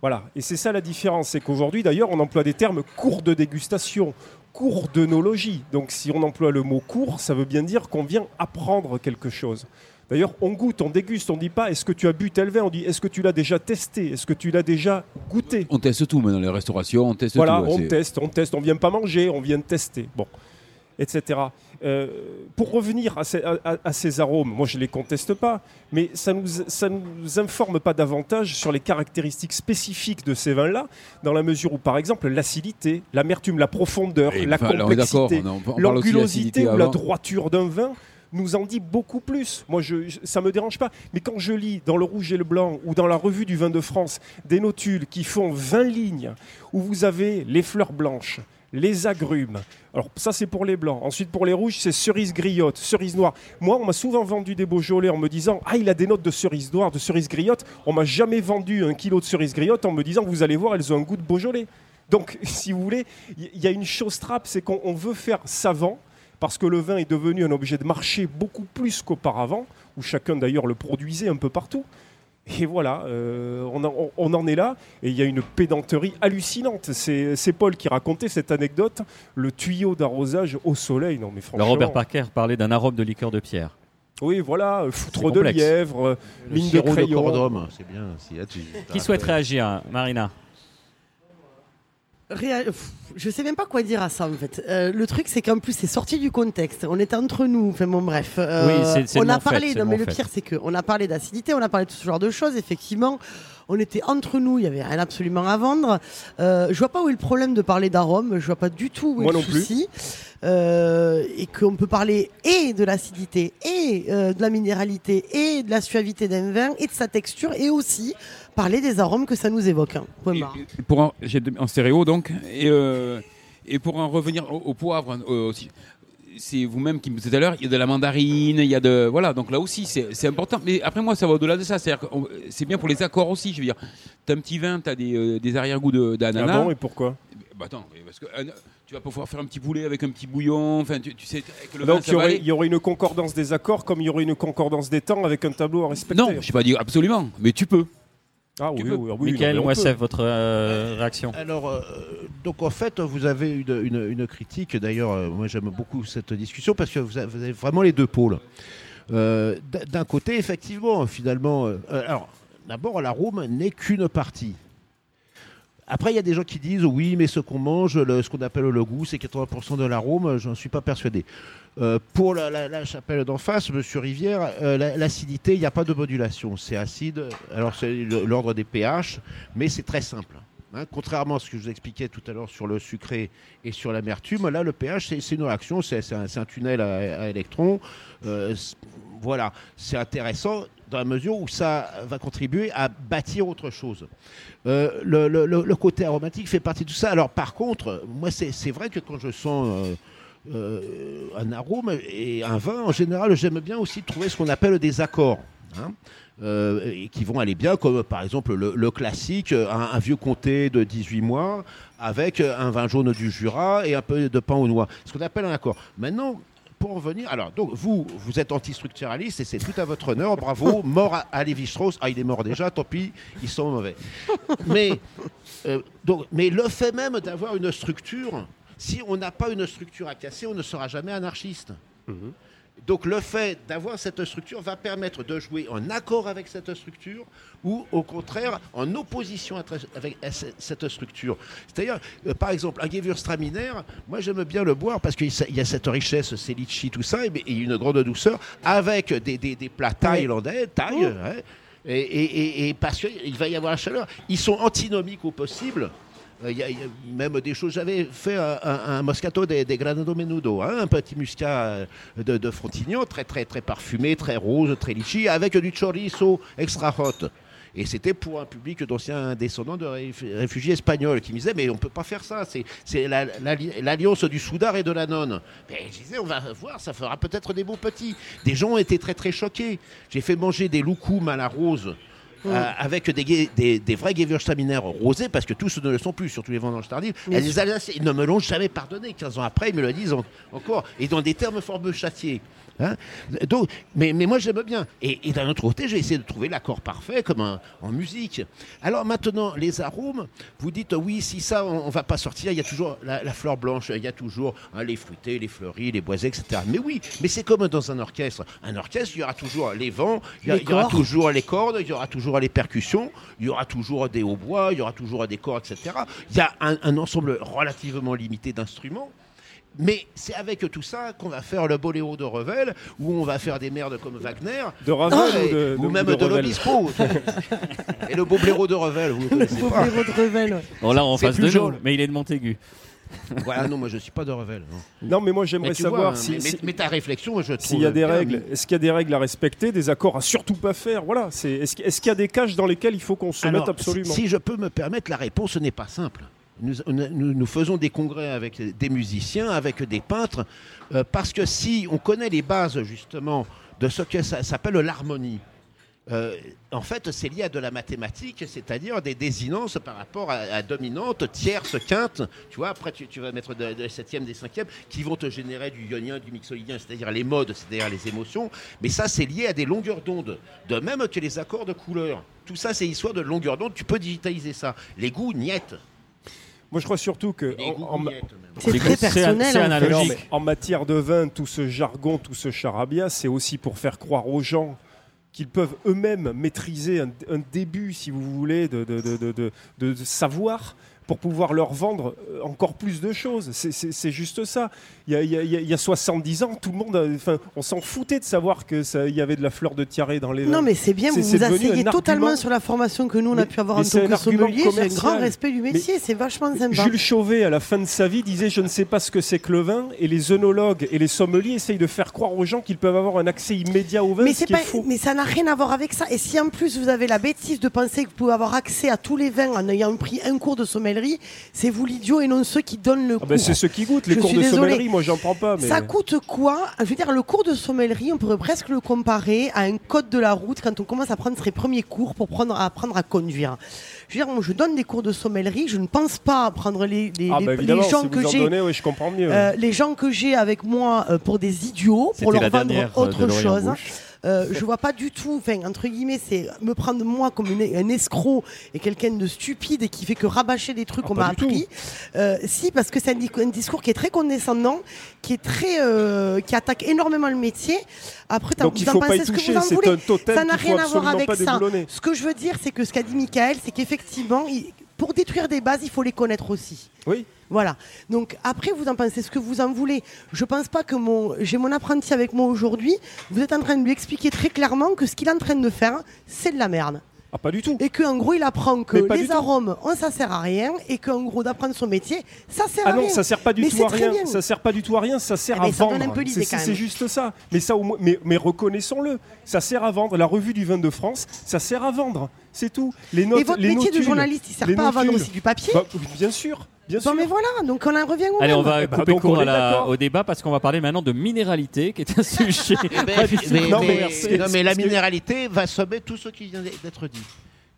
Voilà, et c'est ça la différence. C'est qu'aujourd'hui, d'ailleurs, on emploie des termes cours de dégustation, cours d'œnologie. Donc, si on emploie le mot cours, ça veut bien dire qu'on vient apprendre quelque chose. D'ailleurs, on goûte, on déguste, on dit pas est-ce que tu as bu tel vin, on dit est-ce que tu l'as déjà testé, est-ce que tu l'as déjà goûté? On teste tout maintenant, les restaurations, on teste Voilà, tout. ouais, on teste, on teste, on vient pas manger, on vient tester, bon, etc. Euh, pour revenir à ces, à- à- à ces arômes, moi je les conteste pas, mais ça nous ça nous informe pas davantage sur les caractéristiques spécifiques de ces vins-là, dans la mesure où par exemple l'acidité, l'amertume, la profondeur, Et la enfin, complexité, l'angulosité ou la droiture d'un vin nous en dit beaucoup plus. Moi, je, ça me dérange pas. Mais quand je lis dans le rouge et le blanc ou dans la revue du vin de France des notules qui font 20 lignes où vous avez les fleurs blanches, les agrumes. Alors ça c'est pour les blancs. Ensuite pour les rouges c'est cerise griotte, cerise noire. Moi on m'a souvent vendu des Beaujolais en me disant ah il a des notes de cerise noire, de cerise griotte. On m'a jamais vendu un kilo de cerise griotte en me disant vous allez voir elles ont un goût de Beaujolais. Donc *laughs* si vous voulez il y, y a une chose trappe c'est qu'on on veut faire savant parce que le vin est devenu un objet de marché beaucoup plus qu'auparavant, où chacun d'ailleurs le produisait un peu partout. Et voilà, euh, on, en- on en est là, et il y a une pédanterie hallucinante. C'est c'est Paul qui racontait cette anecdote, le tuyau d'arrosage au soleil. Non mais Le franchement, Robert Parker parlait d'un arôme de liqueur de pierre. oui voilà, euh, foutre C'est de lièvre, euh, Le ligne de crayon. cordum, c'est bien. si, là, tu- Qui souhaite réagir Marina? Réa- Je sais même pas quoi dire à ça en fait. Euh, le truc c'est qu'en plus c'est sorti du contexte. On était entre nous. Enfin bon bref. Euh, Oui, c'est- c'est on le a mot fait, parlé. non mais le fait. pire c'est que on a parlé d'acidité, on a parlé de ce genre de choses. Effectivement, on était entre nous. Il y avait rien absolument à vendre. Euh, je vois pas où est le problème de parler d'arôme. Je vois pas du tout où est Moi le non plus. souci. Euh, et qu'on peut parler et de l'acidité et euh, de la minéralité et de la suavité d'un vin et de sa texture et aussi parler des arômes que ça nous évoque. hein. Point barre. Et pour en, j'ai de- en stéréo donc et, euh, et pour en revenir au, au poivre euh, aussi c'est vous-même qui me disiez tout à l'heure il y a de la mandarine il y a de voilà donc là aussi c'est c'est important mais après moi ça va au-delà de ça c'est c'est bien pour les accords aussi je veux dire t'as un petit vin t'as des, euh, des arrière-goûts de- Ah d'ananas bon, et pourquoi? Bah attends, mais parce que euh, tu vas pouvoir faire un petit poulet avec un petit bouillon. Enfin, tu, tu sais que le vin, Donc ça il y, va aurait, aller. il y aurait une concordance des accords comme il y aurait une concordance des temps avec un tableau à respecter. Non, je n'ai pas dit absolument, mais tu peux. Ah oui, Tu oui, oui, oui, Michael non, votre euh, réaction Alors, euh, donc en fait, vous avez une, une- une critique. D'ailleurs, euh, moi j'aime beaucoup cette discussion parce que vous avez, vous avez vraiment les deux pôles. Euh, D'un côté, effectivement, finalement, alors d'abord, l'arôme n'est qu'une partie. Après, il y a des gens qui disent oui, mais ce qu'on mange, le- ce qu'on appelle le goût, c'est 80% de l'arôme. Je n'en suis pas persuadé. Euh, pour la, chapelle d'en face, Monsieur Rivière, euh, la- l'acidité, il n'y a pas de modulation. C'est acide. Alors, c'est l'ordre des pH, mais c'est très simple. Hein, contrairement à ce que je vous expliquais tout à l'heure sur le sucré et sur l'amertume, là, le pH, c'est une réaction, c'est un, tunnel à, électrons. Euh, voilà, c'est intéressant dans la mesure où ça va contribuer à bâtir autre chose. Le, côté aromatique fait partie de tout ça. Alors, par contre, moi, c'est vrai que quand je sens euh, un arôme et un vin, en général, j'aime bien aussi trouver ce qu'on appelle des accords. hein, euh, et qui vont aller bien, comme par exemple le, le classique, un, un vieux comté de 18 mois avec un vin jaune du Jura et un peu de pain aux noix. Ce qu'on appelle un accord. Maintenant, pour en venir, alors donc vous, vous êtes antistructuraliste et c'est tout à votre honneur, bravo, *laughs* mort à, à Lévi-Strauss, ah il est mort déjà, tant pis, ils sont mauvais. Mais, euh, donc, mais le fait même d'avoir une structure, si on n'a pas une structure à casser, on ne sera jamais anarchiste. Donc le fait d'avoir cette structure va permettre de jouer en accord avec cette structure ou au contraire en opposition avec cette structure. C'est-à-dire, euh, par exemple, un Gewürztraminer, moi j'aime bien le boire parce qu'il y a cette richesse, c'est litchi, tout ça, et, une grande douceur avec des, des- des plats thaïlandais, thaï, et, et- et- et parce qu'il va y avoir la chaleur. Ils sont antinomiques au possible. Euh, Il y, a- il y a même des choses. J'avais fait un, Moscato des, Granado Menudo, hein, un petit muscat euh, de, de Frontignan, très très très parfumé, très rose, très litchi, avec du chorizo extra hot. Et c'était pour un public d'anciens descendants de réf- réfugiés espagnols qui me disaient Mais on ne peut pas faire ça, c'est c'est la- la- l'alliance du Soudard et de la nonne. Mais je disais On va voir, ça fera peut-être des beaux petits. Des gens étaient très très choqués. J'ai fait manger des loukoums à la rose. Euh, avec des, gue- des, des vrais Gewürztraminer rosés, parce que tous ne le sont plus, surtout les vendanges tardives. Mais Et les Alsaciens, ils ne me l'ont jamais pardonné. 15 ans après, ils me le disent en- encore. Et dans des termes fort châtiés. Hein Donc, mais, mais moi j'aime bien. Et, et d'un autre côté, j'ai essayé de trouver l'accord parfait comme un- en musique. Alors maintenant, les arômes, vous dites oui, si ça, on, on va pas sortir, il y a toujours la, la fleur blanche, il y a toujours hein, les fruités, les fleuris, les boisés, etc. Mais oui, mais c'est comme dans un orchestre. Un orchestre, il y aura toujours les vents, il y, a- Les il y aura cordes. toujours les cordes, il y aura toujours les percussions, il y aura toujours des hautbois, il y aura toujours des corps, etc. Il y a un, un ensemble relativement limité d'instruments. Mais c'est avec tout ça qu'on va faire le boléro de Revel, où on va faire des merdes comme Wagner, De Ravel et- ou de, ou de- même de de, Revel l'Obispo. *laughs* Et le boléro de Revel, vous ne pas. blaireau de Revel, ouais. Bon, là, face plus de nous, jaune. mais il est de Montaigu. *laughs* Voilà, non, moi je suis pas de Revel. non. Non, mais moi j'aimerais savoir vois, hein, si, mais, si- mais- mais ta réflexion, je trouve. s'il y a des règles. Est-ce qu'il y a des règles à respecter, des accords à surtout pas faire? Voilà. C'est est-ce qu'il y a des caches dans lesquelles il faut qu'on se Alors, mette absolument? Si, si je peux me permettre, la réponse n'est pas simple. Nous, faisons des congrès avec des musiciens, avec des peintres, euh, parce que si on connaît les bases justement de ce que ça s'appelle l'harmonie, euh, en fait, c'est lié à de la mathématique, c'est-à-dire des désinences par rapport à, à dominante, tierce, quinte. Tu vois, après, tu, vas mettre de, de septième, des cinquièmes, qui vont te générer du ionien, du mixolydien, c'est-à-dire les modes, c'est-à-dire les émotions. Mais ça, c'est lié à des longueurs d'onde. De même que les accords de couleurs. Tout ça, c'est histoire de longueur d'onde. Tu peux digitaliser ça. Les goûts, niette. Moi, je crois surtout que en- en. C'est très personnel. c'est en fait. analogique. Non, mais en matière de vin, tout ce jargon, tout ce charabia, c'est aussi pour faire croire aux gens qu'ils peuvent eux-mêmes maîtriser un, un début, si vous voulez, de, de, de- de- de- de- de savoir pour pouvoir leur vendre euh, encore plus de choses. C'est juste ça. Il y, a, y a- il y a- il y a 70 ans, tout le monde, enfin, on s'en foutait de savoir que il y avait de la fleur de tiaré dans les vins. Non, mais c'est bien, vous vous asseyez totalement argument. sur la formation que nous, on a Mais- pu avoir en tant que sommelier. C'est un grand respect du métier, c'est vachement sympa. Jules Chauvet, à la fin de sa vie, disait Je ne sais pas ce que c'est que le vin. Et les œnologues et les sommeliers essayent de faire croire aux gens qu'ils peuvent avoir un accès immédiat au vin. Mais, ce est faux. mais ça n'a rien à voir avec ça. Et si en plus vous avez la bêtise de penser que vous pouvez avoir accès à tous les vins en ayant pris un cours de sommellerie, c'est vous l'idiot et non ceux qui donnent le Ah cours. ben, c'est ceux qui goûtent. Les Je cours de sommellerie, moi, j'en prends pas. Mais... Ça coûte quoi Je veux dire, le cours de sommellerie, on pourrait presque le comparer à un code de la route quand on commence à prendre ses premiers cours pour prendre, apprendre à conduire. Je veux dire, moi, je donne des cours de sommellerie, je ne pense pas prendre les, les, Ah, bah, les évidemment, gens si que j'ai. donnez, oui, je comprends mieux. euh, les gens que j'ai avec moi euh, pour des idiots, pour leur vendre euh, autre chose. Bouche. Euh, je vois pas du tout, enfin entre guillemets, c'est me prendre moi comme une- un escroc et quelqu'un de stupide et qui fait que rabâcher des trucs qu'on pas m'a appris. Euh, si, parce que c'est un, di- un discours qui est très condescendant, qui est très, euh, qui attaque énormément le métier. Après, Donc vous en pensez ce que vous en voulez. Ça n'a rien à voir avec ça. Ce que je veux dire, c'est que ce qu'a dit Michael, c'est qu'effectivement, pour détruire des bases, il faut les connaître aussi. Oui. Voilà. Donc après, vous en pensez ce que vous en voulez. Je pense pas que mon, j'ai mon apprenti avec moi aujourd'hui. Vous êtes en train de lui expliquer très clairement que ce qu'il est en train de faire, c'est de la merde. Ah, pas du tout. Et qu'en gros, il apprend que les arômes, on, ça sert à rien. Et qu'en gros, d'apprendre son métier, ça sert Ah à non, rien. ça sert pas du Mais tout à rien. Ça sert pas du tout à rien. Ça sert Eh à ben, ça vendre. C'est- juste ça. Mais ça, mais reconnaissons-le. Ça sert à vendre. La revue du vin de France, ça sert à vendre. C'est tout. Les notes, Et votre les métier de journaliste, il sert les pas à vendre aussi du papier Bah, Bien sûr. Bien Non sûr. mais voilà, donc on en revient au Allez, même. on va Eh ben, couper court au débat parce qu'on va parler maintenant de minéralité, qui est un *laughs* sujet. Mais, pas du tout mais- Non, mais- non, mais la minéralité va sommer tout ce qui vient d'être dit.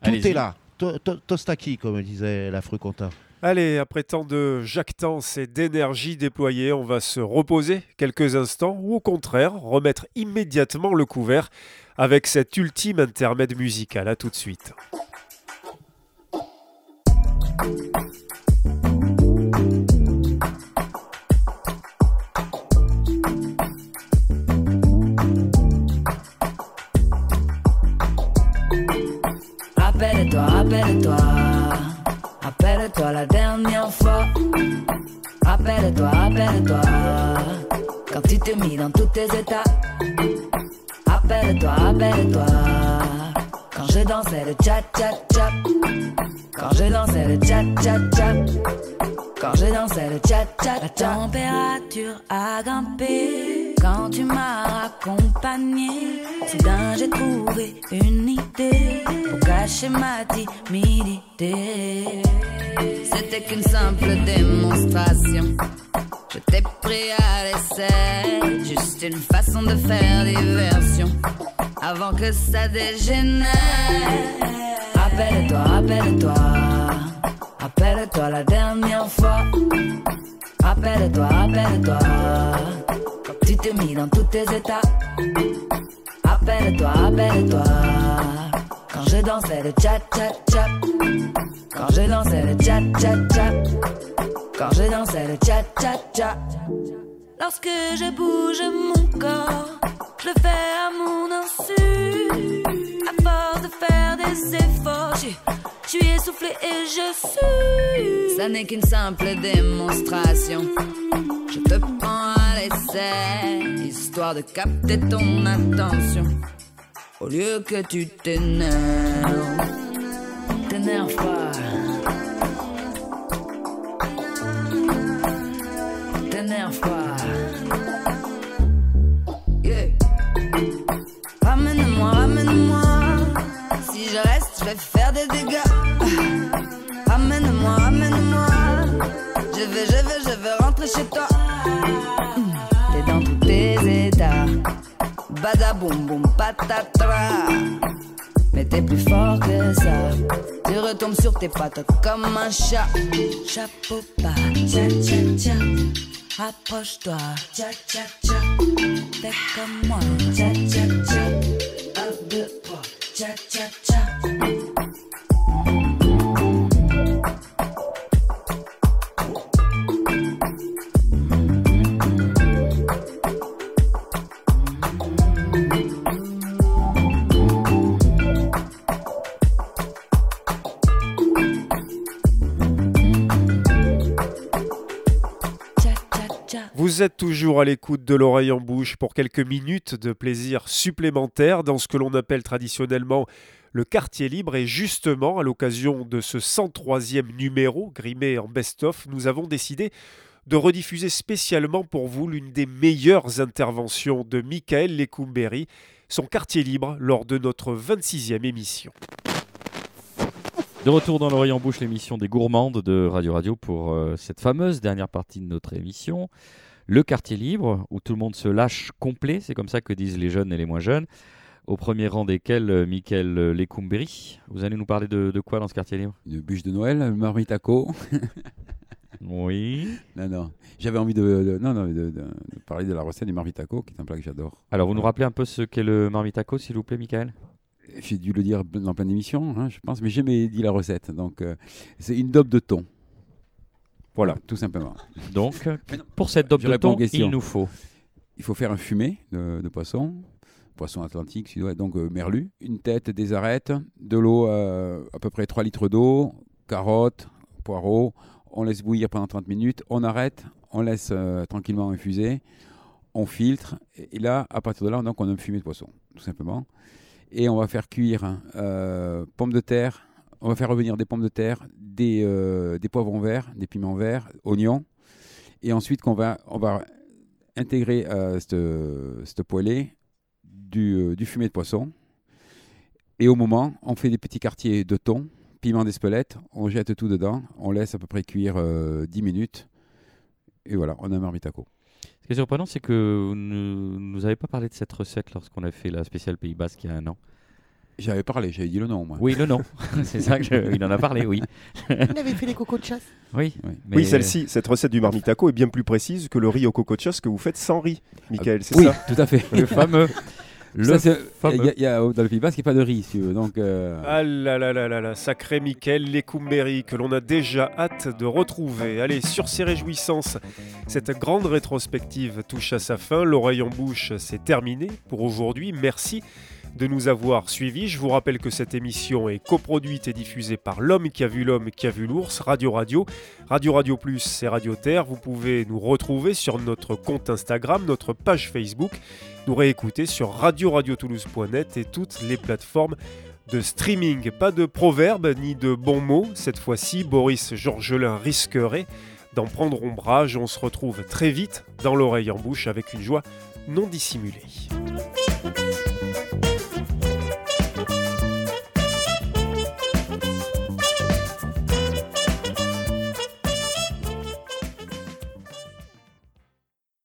Tout est là. To- to- Tostaki, comme disait la Contin. Allez, après tant de jactance et d'énergie déployée, on va se reposer quelques instants ou au contraire remettre immédiatement le couvert avec cet ultime intermède musical. À tout de suite. Rappelle-toi la dernière fois. Rappelle-toi, rappelle-toi, quand tu t'es mis dans tous tes états. Rappelle-toi, rappelle-toi, quand je dansais le cha cha cha. Quand je dansais le cha cha cha. Quand je dansais le cha cha La température a grimpé quand tu m'as accompagné. Soudain j'ai trouvé une idée pour cacher ma timidité. C'était qu'une simple démonstration. Je t'ai pris à l'essai, juste une façon de faire diversion avant que ça dégénère. Rappelle-toi, rappelle-toi, rappelle-toi la dernière fois. Rappelle-toi, quand tu t'es mis dans tous tes états. Rappelle-toi, rappelle-toi, quand je dansais le cha cha cha. Quand je dansais le cha cha cha. Quand je dansais le cha cha cha. Lorsque je bouge mon corps, je le fais à mon insu. À force de faire des efforts, je suis essoufflé et je suis. Ça n'est qu'une simple démonstration. Je te prends à l'essai, histoire de capter ton attention. Au lieu que tu t'énerves, t'énerve pas. T'énerve pas. Je vais faire des dégâts. *laughs* Ramène-moi, ramène-moi. Je vais, je vais, je vais rentrer chez toi. T'es dans tous tes états. Badaboum boum patatra. Mais t'es plus fort que ça. Tu retombes sur tes pattes comme un chat. Chapeau bas, tcha tcha tcha. Rapproche-toi, tcha tcha tcha. Fais comme moi, tcha tcha tcha. Un, deux, trois, tcha tcha tcha. Vous êtes toujours à l'écoute de l'oreille en bouche pour quelques minutes de plaisir supplémentaire dans ce que l'on appelle traditionnellement le quartier libre et justement à l'occasion de ce 103e numéro grimé en best-of, nous avons décidé de rediffuser spécialement pour vous l'une des meilleures interventions de Michael Lecumberi, son quartier libre lors de notre 26e émission. De retour dans l'oreille en bouche, l'émission des gourmandes de Radio Radio pour euh, cette fameuse dernière partie de notre émission. Le quartier libre, où tout le monde se lâche complet, c'est comme ça que disent les jeunes et les moins jeunes. Au premier rang desquels, euh, Michael Lecumberi. Vous allez nous parler de, de quoi dans ce quartier libre? Une bûche de Noël, marmitaco. *laughs* Oui. Non, non. J'avais envie de, de- non, non, de, de- de parler de la recette du marmitaco, qui est un plat que j'adore. Alors, vous nous rappelez un peu ce qu'est le marmitaco, s'il vous plaît, Michael? J'ai dû le dire dans plein d'émissions, hein, je pense, mais j'ai jamais dit la recette. Donc, euh, c'est une daube de thon. Voilà. Tout simplement. Donc, pour cette Je de thon, il nous faut Il faut faire un fumé de, de poisson, poisson atlantique, sud donc euh, merlu, une tête, des arêtes, de l'eau, euh, à peu près 3 litres d'eau, carottes, poireaux. On laisse bouillir pendant 30 minutes, on arrête, on laisse euh, tranquillement infuser, on filtre, et là, à partir de là, donc, on a un fumé de poisson, tout simplement. Et on va faire cuire pommes de terre, on va faire revenir des pommes de terre, des, euh, des poivrons verts, des piments verts, oignons, et ensuite qu'on va, on va intégrer à cette, cette poêlée du, euh, du fumé de poisson. Et au moment, on fait des petits quartiers de thon, piment d'Espelette, on jette tout dedans, on laisse à peu près cuire euh, 10 minutes. Et voilà, on a un marmitaco. Ce qui est surprenant, c'est que vous ne nous avez pas parlé de cette recette lorsqu'on a fait la spéciale Pays Basque il y a un an. J'avais parlé, j'avais dit le nom, moi. Oui, le nom. *laughs* c'est ça que je- il en a parlé, oui. *laughs* On avait fait les cocos de chasse. Oui. mais- Oui, celle-ci, cette recette du marmitaco est bien plus précise que le riz au coco de chasse que vous faites sans riz, Michael, c'est oui, ça tout à fait. Le *laughs* fameux. Ça, c'est- fameux. il y a- il y a- dans le Pays Basque, il n'y a pas de riz, si tu veux. Donc, euh, Ah là là là là là, sacré Michael Lecumberi, que l'on a déjà hâte de retrouver. Allez, sur ces réjouissances, cette grande rétrospective touche à sa fin. L'oreille en bouche, c'est terminé pour aujourd'hui. Merci de nous avoir suivis. Je vous rappelle que cette émission est coproduite et diffusée par L'Homme qui a vu l'Homme qui a vu l'Ours, Radio Radio. Radio Radio Plus, c'est Radio Terre. Vous pouvez nous retrouver sur notre compte Instagram, notre page Facebook, nous réécouter sur radio-radio-toulouse.net et toutes les plateformes de streaming. Pas de proverbes ni de bons mots. Cette fois-ci, Boris Georgelin risquerait d'en prendre ombrage. On se retrouve très vite dans l'oreille en bouche avec une joie non dissimulée.